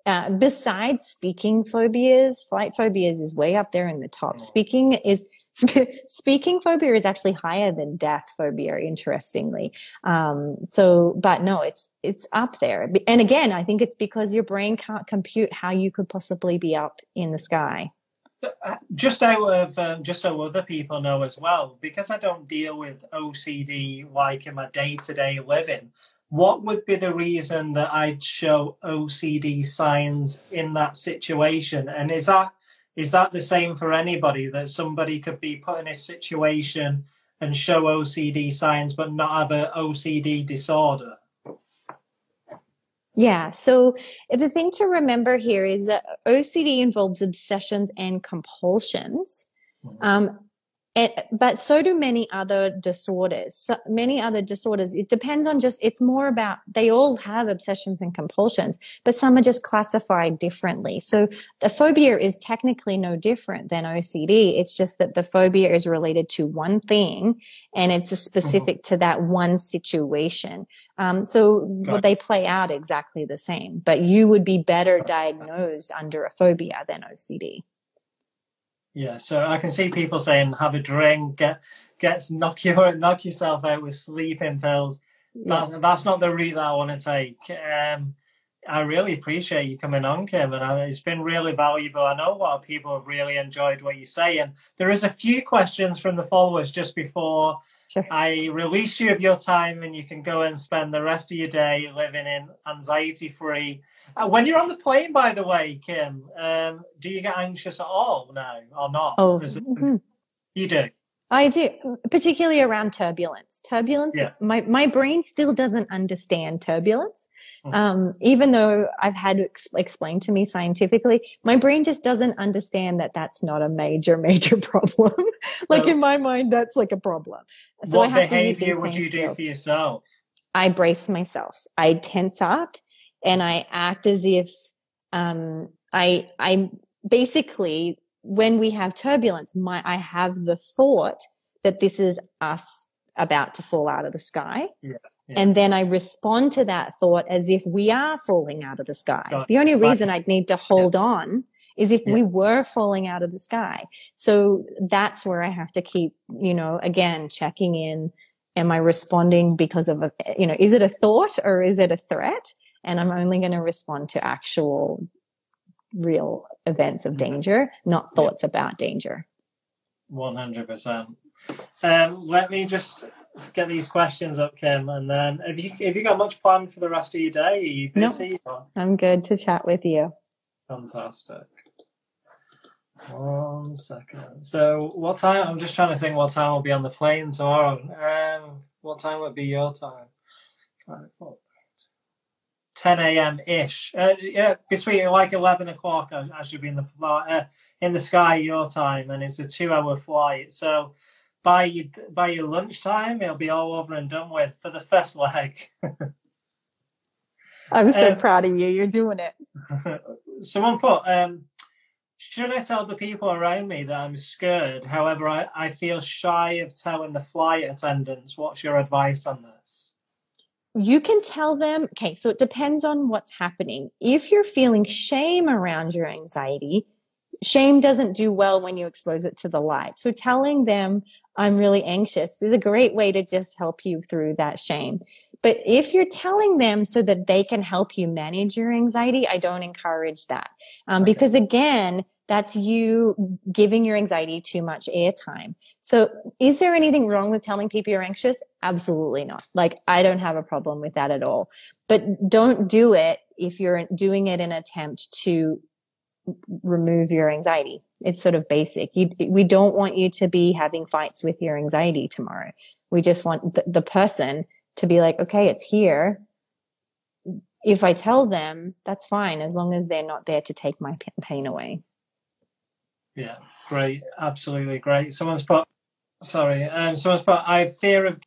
uh, besides speaking phobias, flight phobias is way up there in the top. Oh. Speaking is speaking phobia is actually higher than death phobia, interestingly. Um, so, but no, it's, it's up there. And again, I think it's because your brain can't compute how you could possibly be up in the sky. Uh, just out of um, just so other people know as well, because I don't deal with OCD like in my day to day living. What would be the reason that I'd show OCD signs in that situation? And is that is that the same for anybody that somebody could be put in a situation and show OCD signs but not have an OCD disorder? Yeah. So the thing to remember here is that OCD involves obsessions and compulsions. Mm-hmm. Um, and, but so do many other disorders. So many other disorders. It depends on just, it's more about, they all have obsessions and compulsions, but some are just classified differently. So the phobia is technically no different than OCD. It's just that the phobia is related to one thing and it's specific mm-hmm. to that one situation. Um, so would they play out exactly the same, but you would be better diagnosed under a phobia than OCD. Yeah, so I can see people saying have a drink, get gets knock your knock yourself out with sleeping pills. That's that's not the route that I want to take. Um, I really appreciate you coming on, Kim, and I, it's been really valuable. I know a lot of people have really enjoyed what you say, and there is a few questions from the followers just before Sure. I release you of your time and you can go and spend the rest of your day living in anxiety free. Uh, when you're on the plane, by the way, Kim, um, do you get anxious at all now or not? Oh, mm-hmm. you do. I do, particularly around turbulence. Turbulence, yes. my, my brain still doesn't understand turbulence. Mm-hmm. Um, even though I've had ex- explained to me scientifically, my brain just doesn't understand that that's not a major, major problem. like so, in my mind, that's like a problem. So what I have behavior to use would you skills. do for yourself? I brace myself. I tense up and I act as if, um, I, I basically when we have turbulence, my, I have the thought that this is us about to fall out of the sky. Yeah. Yeah. And then I respond to that thought as if we are falling out of the sky. The only reason I'd need to hold on is if Yeah. we were falling out of the sky. So that's where I have to keep, you know, again, checking in. Am I responding because of a, you know, is it a thought or is it a threat? And I'm only going to respond to actual real events of Mhm. danger, not thoughts about danger. One hundred percent. Um, let me just get these questions up, Kim, and then have you have you got much planned for the rest of your day? Are you busy? or- I'm good to chat with you. Fantastic. One second. So, what time? I'm just trying to think what time will be on the plane tomorrow. Um, what time would be your time? Five, four, 10 a.m. ish. Uh, yeah, between like 11 o'clock, I, I should be in the fly, uh, in the sky your time, and it's a two-hour flight. So, by your, by your lunchtime, it'll be all over and done with for the first leg. I'm so Um, proud of you. You're doing it. Someone put, um, should I tell the people around me that I'm scared? However, I, I feel shy of telling the flight attendants. What's your advice on this? You can tell them, okay, so it depends on what's happening. If you're feeling shame around your anxiety, shame doesn't do well when you expose it to the light. So telling them, I'm really anxious is a great way to just help you through that shame. But if you're telling them so that they can help you manage your anxiety, I don't encourage that. Um, Okay. because again, that's you giving your anxiety too much airtime. So is there anything wrong with telling people you're anxious? Absolutely not. Like I don't have a problem with that at all. But don't do it if you're doing it in an attempt to remove your anxiety. It's sort of basic. You, we don't want you to be having fights with your anxiety tomorrow. We just want the, person to be like, okay, it's here. If I tell them, that's fine as long as they're not there to take my pa- pain away. Yeah, great, absolutely great. Someone's put, sorry, um, someone's put, I have fear of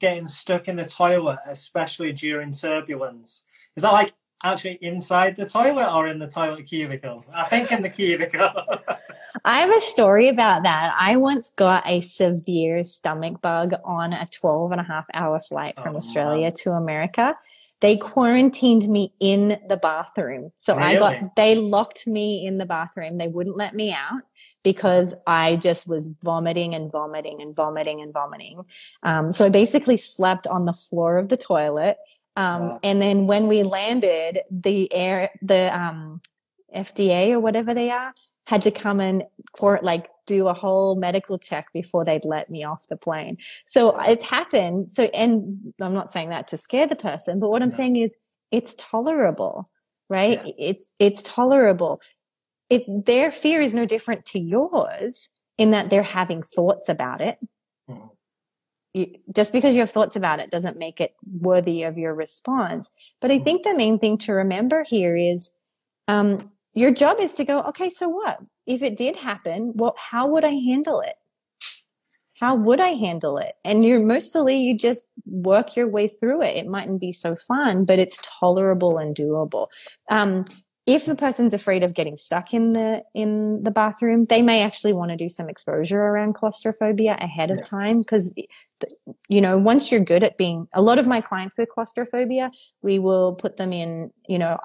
getting stuck in the toilet, especially during turbulence. Is that like actually inside the toilet or in the toilet cubicle? I think in the cubicle. I have a story about that. I once got a severe stomach bug on a 12 and a half hour flight from Oh, Australia to America. They quarantined me in the bathroom. So I got, they locked me in the bathroom. They wouldn't let me out because I just was vomiting and vomiting and vomiting and vomiting. Um, so I basically slept on the floor of the toilet. Um, Wow. and then when we landed, the air, the, um, FDA or whatever they are had to come and court, like do a whole medical check before they'd let me off the plane. So it's happened. So, and I'm not saying that to scare the person, but what I'm No. saying is it's tolerable, right? Yeah. It's, it's tolerable. It, their fear is no different to yours in that they're having thoughts about it. Mhm. You, just because you have thoughts about it doesn't make it worthy of your response. But I Mhm. think the main thing to remember here is, um, your job is to go, okay, so what? If it did happen, well, how would I handle it? How would I handle it? And you're mostly, you just work your way through it. It mightn't be so fun, but it's tolerable and doable. Um, if the person's afraid of getting stuck in the in the bathroom, they may actually want to do some exposure around claustrophobia ahead of Yeah. time because you know once you're good at being a lot of my clients with claustrophobia we will put them in you know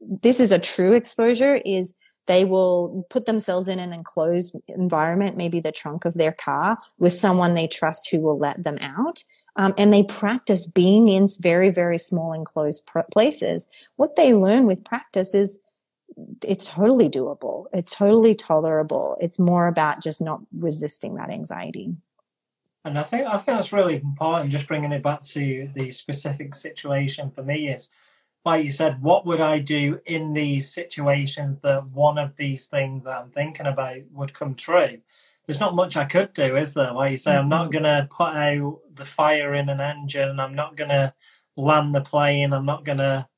this is a true exposure is they will put themselves in an enclosed environment maybe the trunk of their car with someone they trust who will let them out. Um, and they practice being in very very small enclosed places. What they learn with practice is it's totally doable. It's totally tolerable. It's more about just not resisting that anxiety And I think I think that's really important. Just bringing it back to the specific situation for me is, like you said, what would I do in these situations that one of these things that I'm thinking about would come true? There's not much I could do, is there? Like you say, I'm not mm-hmm. going to put out the fire in an engine. I'm not going to land the plane. I'm not going to,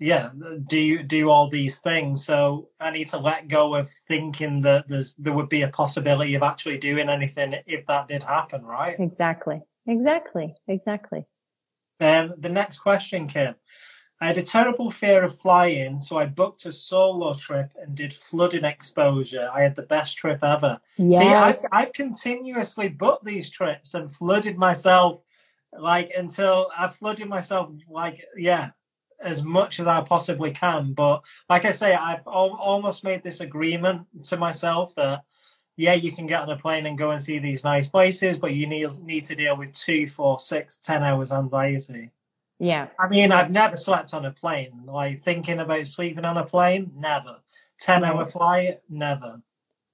yeah, do do all these things. So I need to let go of thinking that there's there would be a possibility of actually doing anything if that did happen, right? exactly exactly exactly Um, the next question, Kim. I had a terrible fear of flying, so I booked a solo trip and did flooding exposure. I had the best trip ever. Yes. See, I've, I've continuously booked these trips and flooded myself like until I've flooded myself like yeah as much as I possibly can. But like I say, I've al- almost made this agreement to myself that yeah, you can get on a plane and go and see these nice places, but you need need to deal with two, four, six, ten hours anxiety. yeah. I mean, I've never slept on a plane. Like thinking about sleeping on a plane, never. Ten mm-hmm. hour flight, never.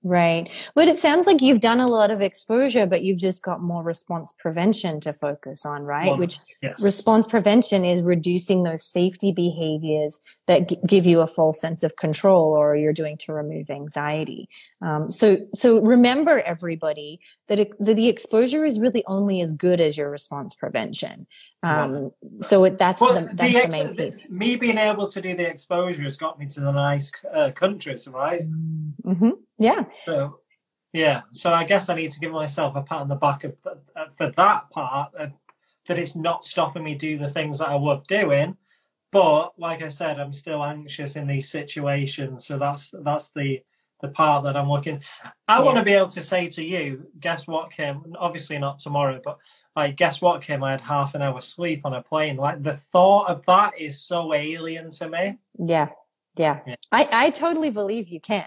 Right. But it sounds like you've done a lot of exposure, but you've just got more response prevention to focus on, right? Well, Which yes. response prevention is reducing those safety behaviors that g- give you a false sense of control or you're doing to remove anxiety. Um, so, so remember everybody that, it, that the exposure is really only as good as your response prevention. Um, so it, that's But the, the that's the ex- main piece. me being able to do the exposure has got me to the nice uh, countries, right? hmm Yeah. So, yeah. So I guess I need to give myself a pat on the back of uh, for that part uh, that it's not stopping me do the things that I love doing. But like I said, I'm still anxious in these situations. So that's that's the the part that I'm looking. I Yeah. want to be able to say to you, guess what, Kim? Obviously not tomorrow, but like, guess what, Kim? I had half an hour sleep on a plane. Like the thought of that is so alien to me. Yeah. Yeah. Yeah. I, I totally believe you can.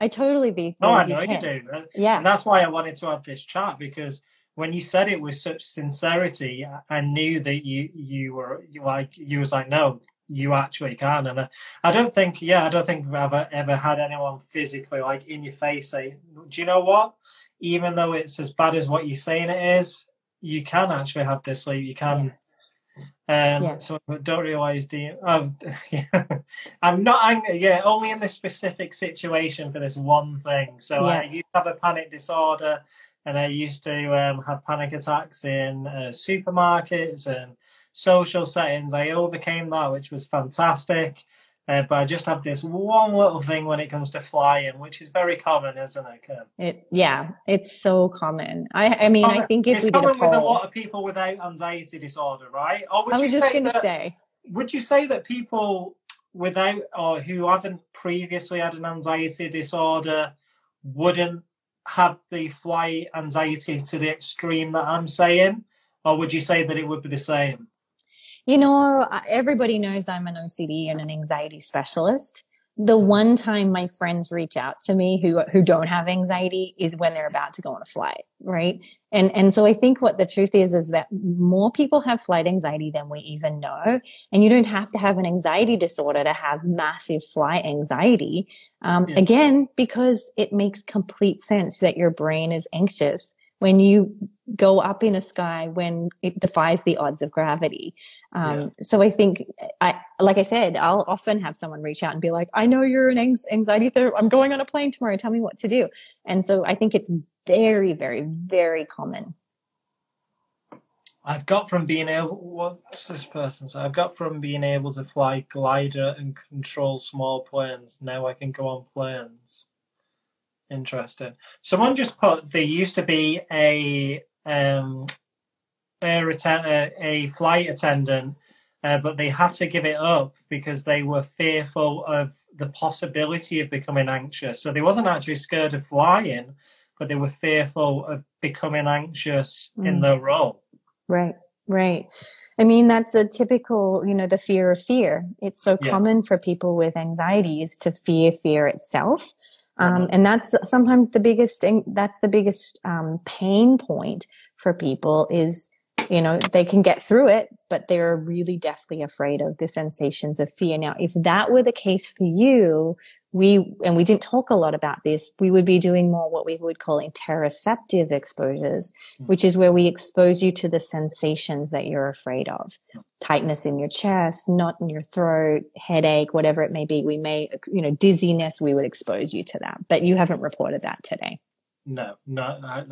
I totally be, oh, No, I know you can. do. Yeah. And that's why I wanted to have this chat because when you said it with such sincerity, I- knew that you you were like you was like, no, you actually can. And I, I don't think, yeah, I don't think I've ever, ever had anyone physically like in your face say, do you know what? Even though it's as bad as what you're saying it is, you can actually have this sleep. You can. Um, Yeah. So I don't realize. Do you? Oh, yeah. I'm not angry. Yeah, only in this specific situation for this one thing. So I Yeah. used to have a panic disorder, and I used to um, have panic attacks in uh, supermarkets and social settings. I overcame that, which was fantastic. Uh, but I just have this one little thing when it comes to flying, which is very common, isn't it? Kim? It, yeah, it's so common. I, I mean, I think if it's we did a common with a lot of people without anxiety disorder, right? Or would I you was just going to say, would you say that people without or who haven't previously had an anxiety disorder wouldn't have the flight anxiety to the extreme that I'm saying? Or would you say that it would be the same? You know, everybody knows I'm an OCD and an anxiety specialist. The one time my friends reach out to me who who don't have anxiety is when they're about to go on a flight, right? And and so I think what the truth is is that more people have flight anxiety than we even know, and you don't have to have an anxiety disorder to have massive flight anxiety. Um, Yeah. Again, because it makes complete sense that your brain is anxious when you go up in a sky when it defies the odds of gravity. Um, So I think, I like I said, I'll often have someone reach out and be like, "I know you're an anxiety therapist. I'm going on a plane tomorrow. Tell me what to do." And so I think it's very, very, very common. I've got from being able. What's this person say? I've got from being able to fly glider and control small planes. Now I can go on planes. Interesting. Someone just put there used to be a um air atten- a, a flight attendant, uh, but they had to give it up because they were fearful of the possibility of becoming anxious. So they wasn't actually scared of flying, but they were fearful of becoming anxious in Mm. their role. Right. Right. I mean, that's a typical, you know, the fear of fear. It's so Yeah. common for people with anxieties to fear fear itself. Um, Mhm. and that's sometimes the biggest thing, that's the biggest, um, pain point for people is, you know, they can get through it, but they're really deathly afraid of the sensations of fear. Now, if that were the case for you, we, and we didn't talk a lot about this, we would be doing more what we would call interoceptive exposures, which is where we expose you to the sensations that you're afraid of. Tightness in your chest, knot in your throat, headache, whatever it may be. We may, you know, dizziness, we would expose you to that, but you haven't reported that today. No, no. I,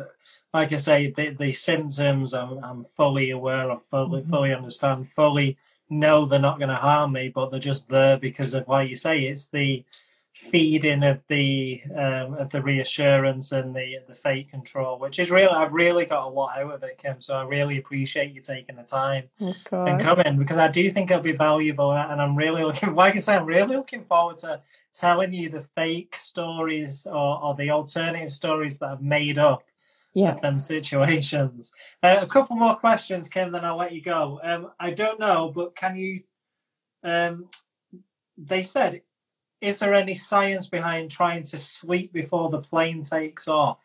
like I say, the, the symptoms I'm, I'm fully aware of, fully, Mhm. fully understand, fully know they're not going to harm me, but they're just there because of, like you say, it's the feeding of the um, of the reassurance and the the fake control, which is really I've really got a lot out of it, Kim. So I really appreciate you taking the time and coming because I do think it'll be valuable, and I'm really looking. Like I say, I'm really looking forward to telling you the fake stories or, or the alternative stories that I've made up. Yeah. Of them situations. Uh, a couple more questions, Kim, then I'll let you go. Um, I don't know, but can you? Um, they said is there any science behind trying to sleep before the plane takes off?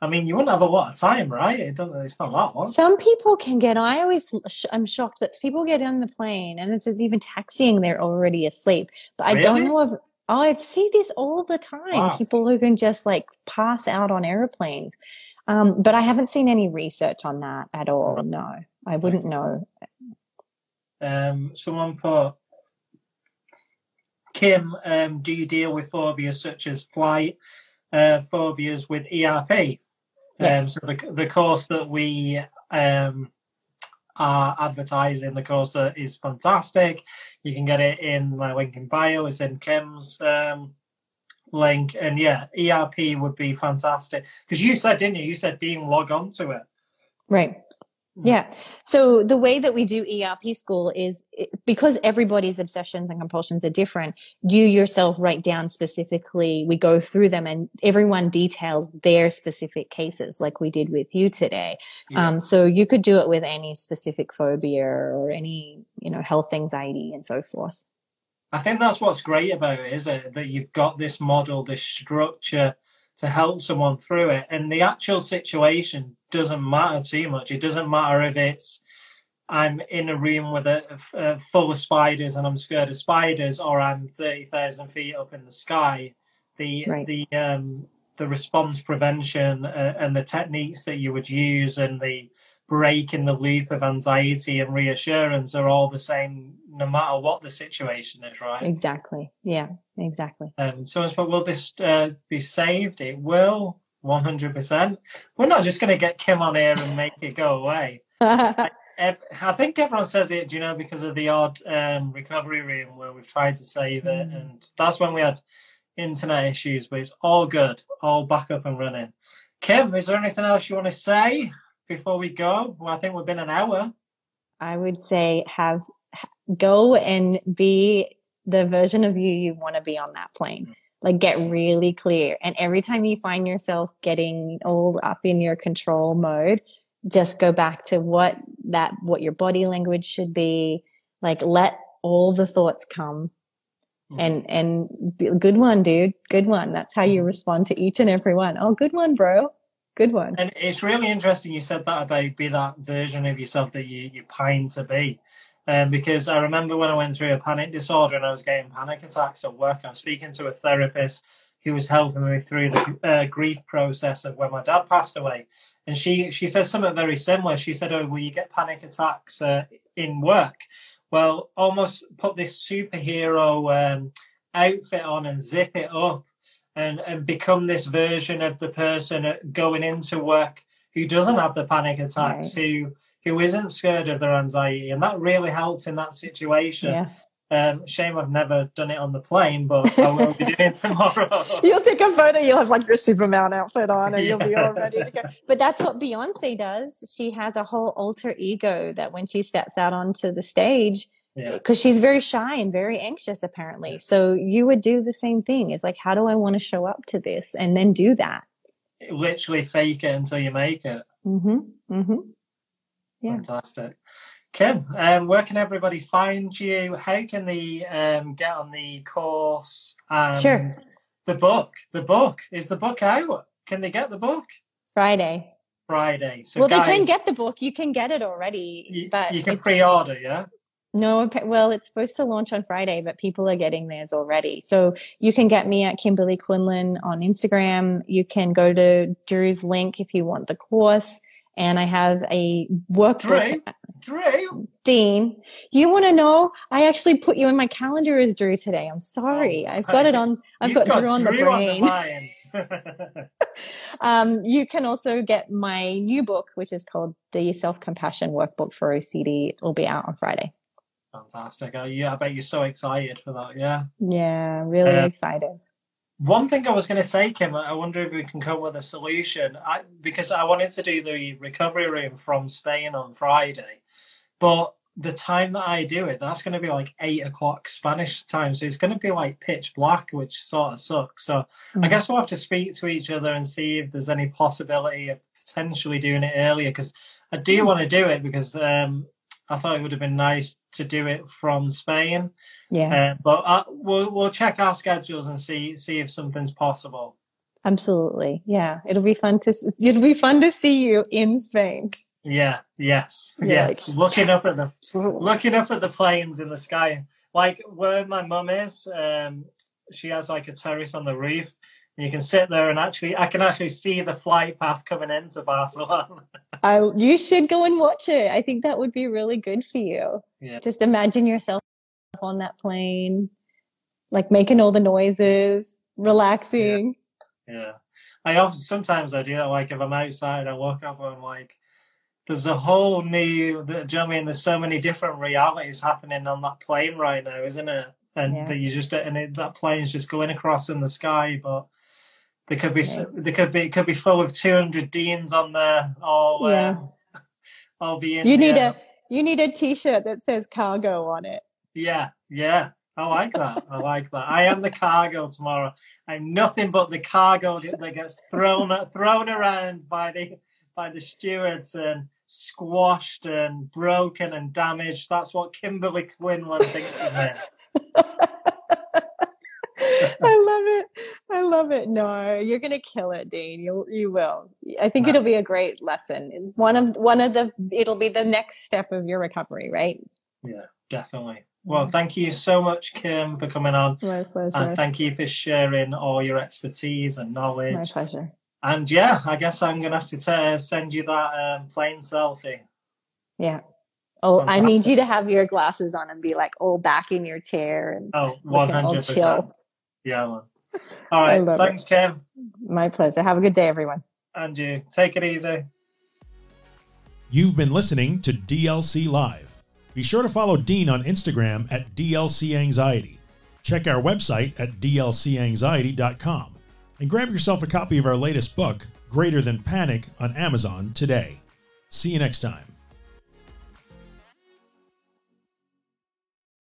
I mean, you wouldn't have a lot of time, right? It don't, it's not that long. Some people can get. I always, I'm shocked that people get on the plane and this is even taxiing. They're already asleep. But I really? don't know if. Oh, I see this all the time. Wow. People who can just like pass out on airplanes. Um, but I haven't seen any research on that at all. No, I wouldn't know. Um, someone put Kim, um, do you deal with phobias such as flight uh, phobias with ERP? Um, yes. Um, so the, the course that we um, are advertising, the course that is fantastic. You can get it in my link in bio. It's in Kim's um, link, and yeah, ERP would be fantastic because you said, didn't you? You said Dean log on to it. Right. Yeah. So the way that we do ERP school is because everybody's obsessions and compulsions are different. You yourself write down specifically, we go through them and everyone details their specific cases like we did with you today. Yeah. Um, so you could do it with any specific phobia or any, you know, health anxiety and so forth. I think that's what's great about it, is it? That you've got this model, this structure to help someone through it. And the actual situation doesn't matter too much. It doesn't matter if it's I'm in a room with a, a full of spiders and I'm scared of spiders, or I'm thirty thousand feet up in the sky. The right. the um, the response prevention uh, and the techniques that you would use and the break in the loop of anxiety and reassurance are all the same no matter what the situation is, right? Exactly. Yeah, exactly. Um, someone's put, will this uh, be saved? It will, 100%. We're not just going to get Kim on here and make it go away. I, I think everyone says it, you know, because of the odd um, recovery room where we've tried to save it. Mm. And that's when we had internet issues, but it's all good, all back up and running. Kim, is there anything else you want to say before we go? Well, I think we've been an hour. I would say have go and be the version of you you want to be on that plane. Mm. Like get really clear. And every time you find yourself getting all up in your control mode, just go back to what that, what your body language should be. Like let all the thoughts come mm-hmm. and, and good one, dude. Good one. That's how you mm-hmm. respond to each and every one. Oh, good one, bro. Good one. And it's really interesting you said that about be that version of yourself that you, you pine to be. Um, because I remember when I went through a panic disorder and I was getting panic attacks at work, I was speaking to a therapist who was helping me through the uh, grief process of when my dad passed away. And she, she said something very similar. She said, Oh, will you get panic attacks uh, in work? Well, almost put this superhero um, outfit on and zip it up and, and become this version of the person going into work who doesn't have the panic attacks, right. who who isn't scared of their anxiety, and that really helps in that situation. Yeah. Um, shame I've never done it on the plane, but I will be doing it tomorrow. you'll take a photo, you'll have like your Superman outfit on, and yeah. you'll be all ready to go. But that's what Beyonce does. She has a whole alter ego that when she steps out onto the stage, because yeah. she's very shy and very anxious, apparently. So you would do the same thing. It's like, how do I want to show up to this, and then do that. Literally fake it until you make it. Mm-hmm. Mm-hmm. Yeah. Fantastic. Kim, um, where can everybody find you? How can they um, get on the course? sure. The book. The book. Is the book out? Can they get the book? Friday. Friday. So well, guys, they can get the book. You can get it already, you, but you can pre-order, yeah. No, well, it's supposed to launch on Friday, but people are getting theirs already. So you can get me at Kimberly Quinlan on Instagram. You can go to Drew's link if you want the course and I have a workbook. Dre, Dre. Dean, you want to know? I actually put you in my calendar as Drew today. I'm sorry. Oh, I've got it on. I've got, got, Drew on the brain. On the um, you can also get my new book, which is called the Self Compassion Workbook for OCD. It will be out on Friday. Fantastic. Uh, yeah, I bet you're so excited for that. Yeah. Yeah, really uh, excited. one thing I was going to say, Kim, I wonder if we can come with a solution. I, because I wanted to do the recovery room from Spain on Friday, but the time that I do it, that's going to be like eight o'clock Spanish time. So it's going to be like pitch black, which sort of sucks. So mm-hmm. I guess we'll have to speak to each other and see if there's any possibility of potentially doing it earlier. Because I do mm-hmm. want to do it because um, I thought it would have been nice to do it from Spain. Yeah. Uh, but uh, we'll we'll check our schedules and see see if something's possible. Absolutely. Yeah. It'll be fun to it'll be fun to see you in Spain. Yeah. Yes. Yeah, yes. Like, looking yes. up at the looking up at the planes in the sky, like where my mum is. Um, she has like a terrace on the roof, and you can sit there and actually, I can actually see the flight path coming into Barcelona. I, you should go and watch it. I think that would be really good for you. Yeah. Just imagine yourself on that plane, like making all the noises, relaxing. Yeah. yeah. I often sometimes I do that. Like if I'm outside, I walk up and I'm like, there's a whole new. Do you know I mean? There's so many different realities happening on that plane right now, isn't it? And yeah. that you just and it, that plane's just going across in the sky, but there could be yeah. there could be it could be full of 200 deans on there, all yeah. Uh, all being. You need a you need a T-shirt that says cargo on it. Yeah, yeah. I like that. I like that. I am the cargo tomorrow. I'm nothing but the cargo that gets thrown thrown around by the by the stewards and squashed and broken and damaged. That's what Kimberley Quinlan thinks of me. I love it. I love it. No, you're gonna kill it, Dean. You you will. I think no. it'll be a great lesson. It's one of one of the. It'll be the next step of your recovery, right? Yeah, definitely. Well, thank you so much, Kim, for coming on. My pleasure. And thank you for sharing all your expertise and knowledge. My pleasure. And yeah, I guess I'm going to have to t- send you that um, plane selfie. Yeah. Oh, Fantastic. I need you to have your glasses on and be like all back in your chair and oh, 100%. Yeah. Man. All right. Thanks, it. Kim. My pleasure. Have a good day, everyone. And you. Take it easy. You've been listening to DLC Live. Be sure to follow Dean on Instagram at DLC Anxiety. Check our website at dlcanxiety.com and grab yourself a copy of our latest book, Greater Than Panic, on Amazon today. See you next time.